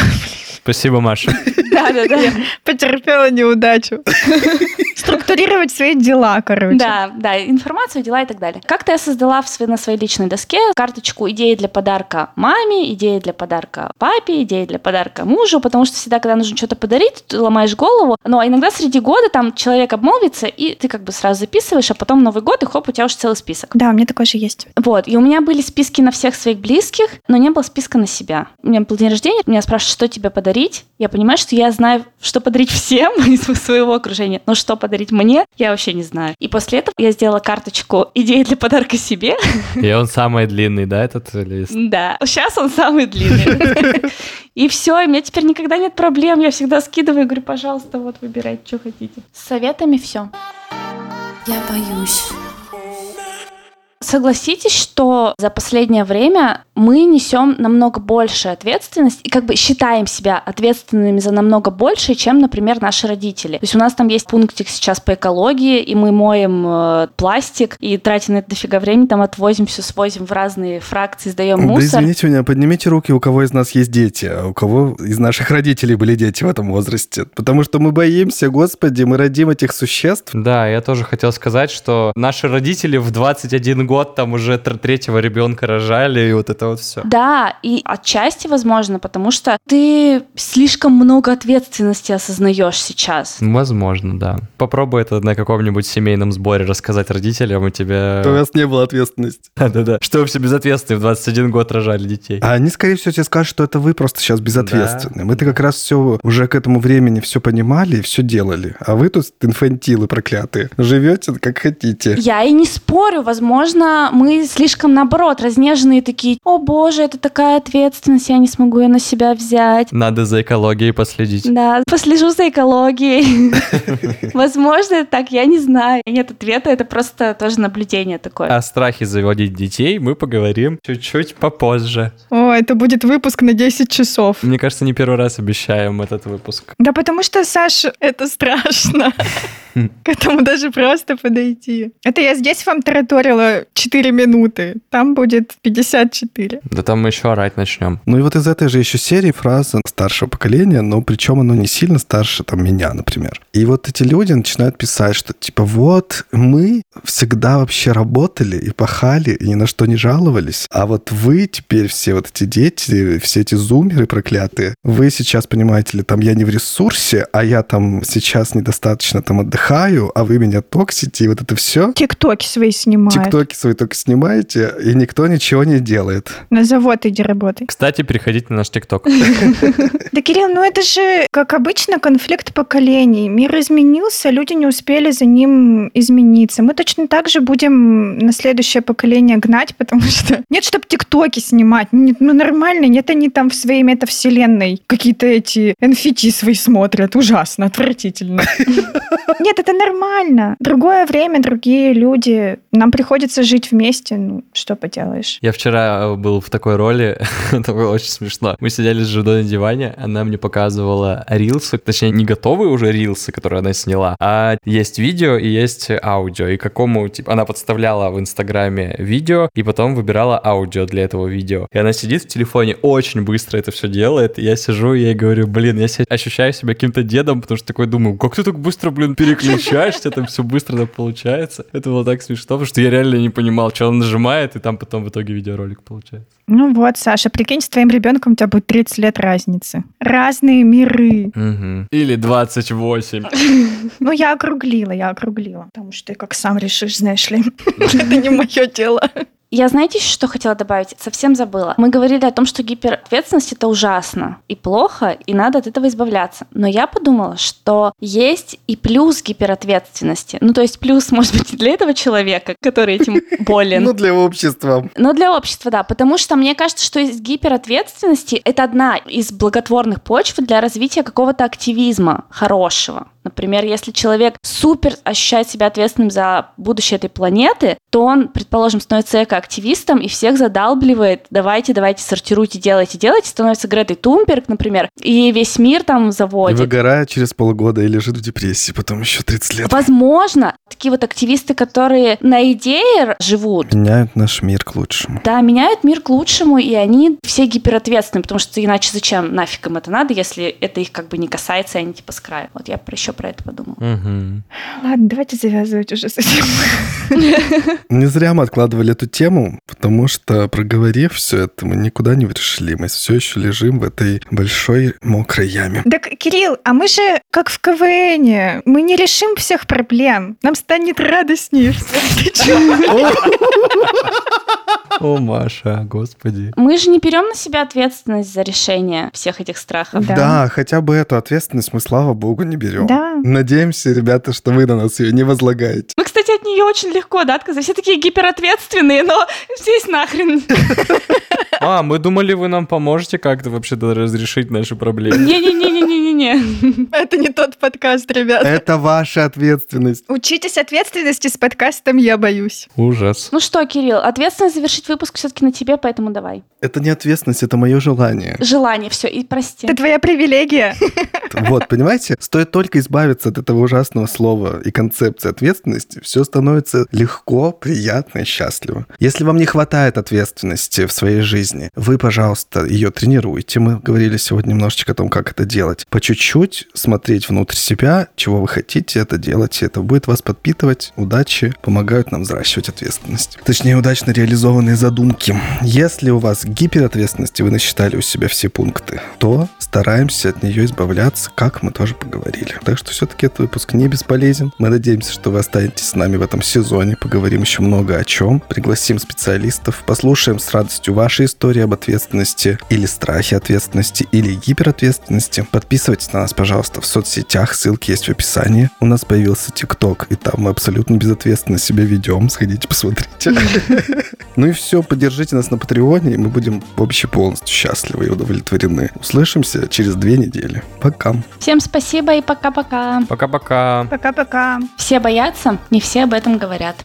Спасибо, Маша. Да-да-да. Потерпела неудачу. Структурировать свои дела, короче. Да, да, информацию, дела и так далее. Как-то я создала в своей, на своей личной доске карточку идеи для подарка маме, идеи для подарка папе, идеи для подарка мужу, потому что всегда, когда нужно что-то подарить, ты ломаешь голову. Но иногда среди года там человек обмолвится, и и ты как бы сразу записываешь, а потом Новый год, и хоп, у тебя уже целый список. Да, у меня такой же есть. Вот, и у меня были списки на всех своих близких, но не было списка на себя. У меня был день рождения, меня спрашивают, что тебе подарить. Я понимаю, что я знаю, что подарить всем из своего окружения, но что подарить мне, я вообще не знаю. И после этого я сделала карточку идеи для подарка себе. И он самый длинный, да, этот лист? Да, сейчас он самый длинный. И все, и у меня теперь никогда нет проблем. Я всегда скидываю и говорю, пожалуйста, вот выбирайте, что хотите. С советами все. Я боюсь. Согласитесь, что за последнее время мы несем намного больше ответственность и как бы считаем себя ответственными за намного больше, чем, например, наши родители. То есть у нас там есть пунктик сейчас по экологии, и мы моем э, пластик и тратим на это дофига времени, там отвозим все, свозим в разные фракции, сдаем Да мусор. извините меня, поднимите руки, у кого из нас есть дети, а у кого из наших родителей были дети в этом возрасте. Потому что мы боимся, господи, мы родим этих существ. Да, я тоже хотел сказать, что наши родители в 21 год там уже тр- третьего ребенка рожали, и вот это вот все. Да, и отчасти, возможно, потому что ты слишком много ответственности осознаешь сейчас. Возможно, да. Попробуй это на каком-нибудь семейном сборе рассказать родителям, и тебе... У нас не было ответственности. Да-да-да. Что вы все безответственные в 21 год рожали детей. А они, скорее всего, тебе скажут, что это вы просто сейчас безответственны. Мы-то как раз все уже к этому времени все понимали и все делали. А вы тут инфантилы проклятые. Живете как хотите. Я и не спорю, возможно, мы слишком, наоборот, разнеженные такие, о боже, это такая ответственность, я не смогу ее на себя взять. Надо за экологией последить. Да, послежу за экологией. Возможно, это так, я не знаю. Нет ответа, это просто тоже наблюдение такое. О страхе заводить детей мы поговорим чуть-чуть попозже. О, это будет выпуск на 10 часов. Мне кажется, не первый раз обещаем этот выпуск. Да потому что, Саш, это страшно. К этому даже просто подойти. Это я здесь вам тараторила 4 минуты. Там будет 54. Да там мы еще орать начнем. Ну и вот из этой же еще серии фраза старшего поколения, но причем оно не сильно старше там меня, например. И вот эти люди начинают писать, что типа вот мы всегда вообще работали и пахали, и ни на что не жаловались, а вот вы теперь все вот эти дети, все эти зумеры проклятые, вы сейчас, понимаете ли, там я не в ресурсе, а я там сейчас недостаточно там отдыхаю, а вы меня токсите, и вот это все. Тиктоки свои снимают. Тиктоки свои только снимаете, и никто ничего не делает. На завод иди работай. Кстати, переходите на наш ТикТок. Да, Кирилл, ну это же, как обычно, конфликт поколений. Мир изменился, люди не успели за ним измениться. Мы точно так же будем на следующее поколение гнать, потому что нет, чтобы тиктоки снимать. Нет, ну нормально, нет, они там в своей метавселенной какие-то эти NFT свои смотрят. Ужасно, отвратительно. Нет, это нормально. Другое время, другие люди. Нам приходится жить вместе. Ну, что поделаешь. Я вчера э, был в такой роли, это было очень смешно. Мы сидели с женой на диване, она мне показывала рилсы, точнее, не готовые уже рилсы, которые она сняла, а есть видео и есть аудио. И какому, типа, она подставляла в Инстаграме видео, и потом выбирала аудио для этого видео. И она сидит в телефоне, очень быстро это все делает. И я сижу, и ей говорю, блин, я себя ощущаю себя каким-то дедом, потому что такой думаю, как ты так быстро, блин, переключаешься, там все быстро получается. Это было так смешно, потому что я реально не понимал, что он нажимает, и там потом в итоге видеоролик получается. Ну вот, Саша, прикинь, с твоим ребенком у тебя будет 30 лет разницы. Разные миры. Мгм. Или 28. Ну, я округлила, я округлила. Потому что ты как сам решишь, знаешь ли. Это не мое дело. Я знаете, еще что хотела добавить? Совсем забыла. Мы говорили о том, что гиперответственность это ужасно и плохо, и надо от этого избавляться. Но я подумала, что есть и плюс гиперответственности. Ну, то есть плюс, может быть, и для этого человека, который этим болен. Ну, для общества. Но для общества, да, потому что мне кажется, что из гиперответственности это одна из благотворных почв для развития какого-то активизма хорошего. Например, если человек супер ощущает себя ответственным за будущее этой планеты, то он, предположим, становится экоактивистом и всех задалбливает, давайте, давайте, сортируйте, делайте, делайте, становится Гретой Тумберг, например, и весь мир там И заводит. выгорает через полгода и лежит в депрессии, потом еще 30 лет. Возможно, такие вот активисты, которые на идее живут, Меняют наш мир к лучшему. да, меняют мир к лучшему, и они все гиперответственны, потому что иначе зачем нафиг им это надо, если это их как бы не касается, и они типа с края. Вот я про еще еще про это подумал. Мгм. Ладно, давайте завязывать уже с этим. Не зря мы откладывали эту тему, потому что, проговорив все это, мы никуда не пришли. Мы все еще лежим в этой большой мокрой яме. Так, Кирилл, а мы же как в КВН. Мы не решим всех проблем. Нам станет радостнее. О, Маша, господи. Мы же не берем на себя ответственность за решение всех этих страхов. Да. Да. хотя бы эту ответственность мы, слава богу, не берем. Да. Надеемся, ребята, что вы на нас ее не возлагаете. Мы, кстати, от нее очень легко, да, отказаться. Все такие гиперответственные, но здесь нахрен. А, мы думали, вы нам поможете как-то вообще разрешить наши проблемы. Не-не-не-не-не-не. Это не тот подкаст, ребят. Это ваша ответственность. Учитесь ответственности с подкастом «Я боюсь». Ужас. Ну что, Кирилл, ответственность завершить выпуск все-таки на тебе, поэтому давай. Это не ответственность, это мое желание. Желание, все, и прости. Это твоя привилегия. Вот, понимаете? Стоит только избавиться от этого ужасного слова и концепции ответственности, все становится легко, приятно и счастливо. Если вам не хватает ответственности в своей жизни, вы, пожалуйста, ее тренируйте. Мы говорили сегодня немножечко о том, как это делать. Чуть-чуть смотреть внутрь себя, чего вы хотите, это делать. Это будет вас подпитывать. Удачи помогают нам взращивать ответственность. Точнее, удачно реализованные задумки. Если у вас гиперответственность, и вы насчитали у себя все пункты, то стараемся от нее избавляться, как мы тоже поговорили. Так что все-таки этот выпуск не бесполезен. Мы надеемся, что вы останетесь с нами в этом сезоне. Поговорим еще много о чем. Пригласим специалистов. Послушаем с радостью ваши истории об ответственности или страхе ответственности или гиперответственности. Подписывайтесь на нас, пожалуйста, в соцсетях. Ссылки есть в описании. У нас появился ТикТок, и там мы абсолютно безответственно себя ведем. Сходите, посмотрите. Ну и все, поддержите нас на Патреоне, и мы будем вообще полностью счастливы и удовлетворены. Услышимся через две недели. Пока. Всем спасибо и пока-пока. Пока-пока. Пока-пока. Все боятся, не все об этом говорят.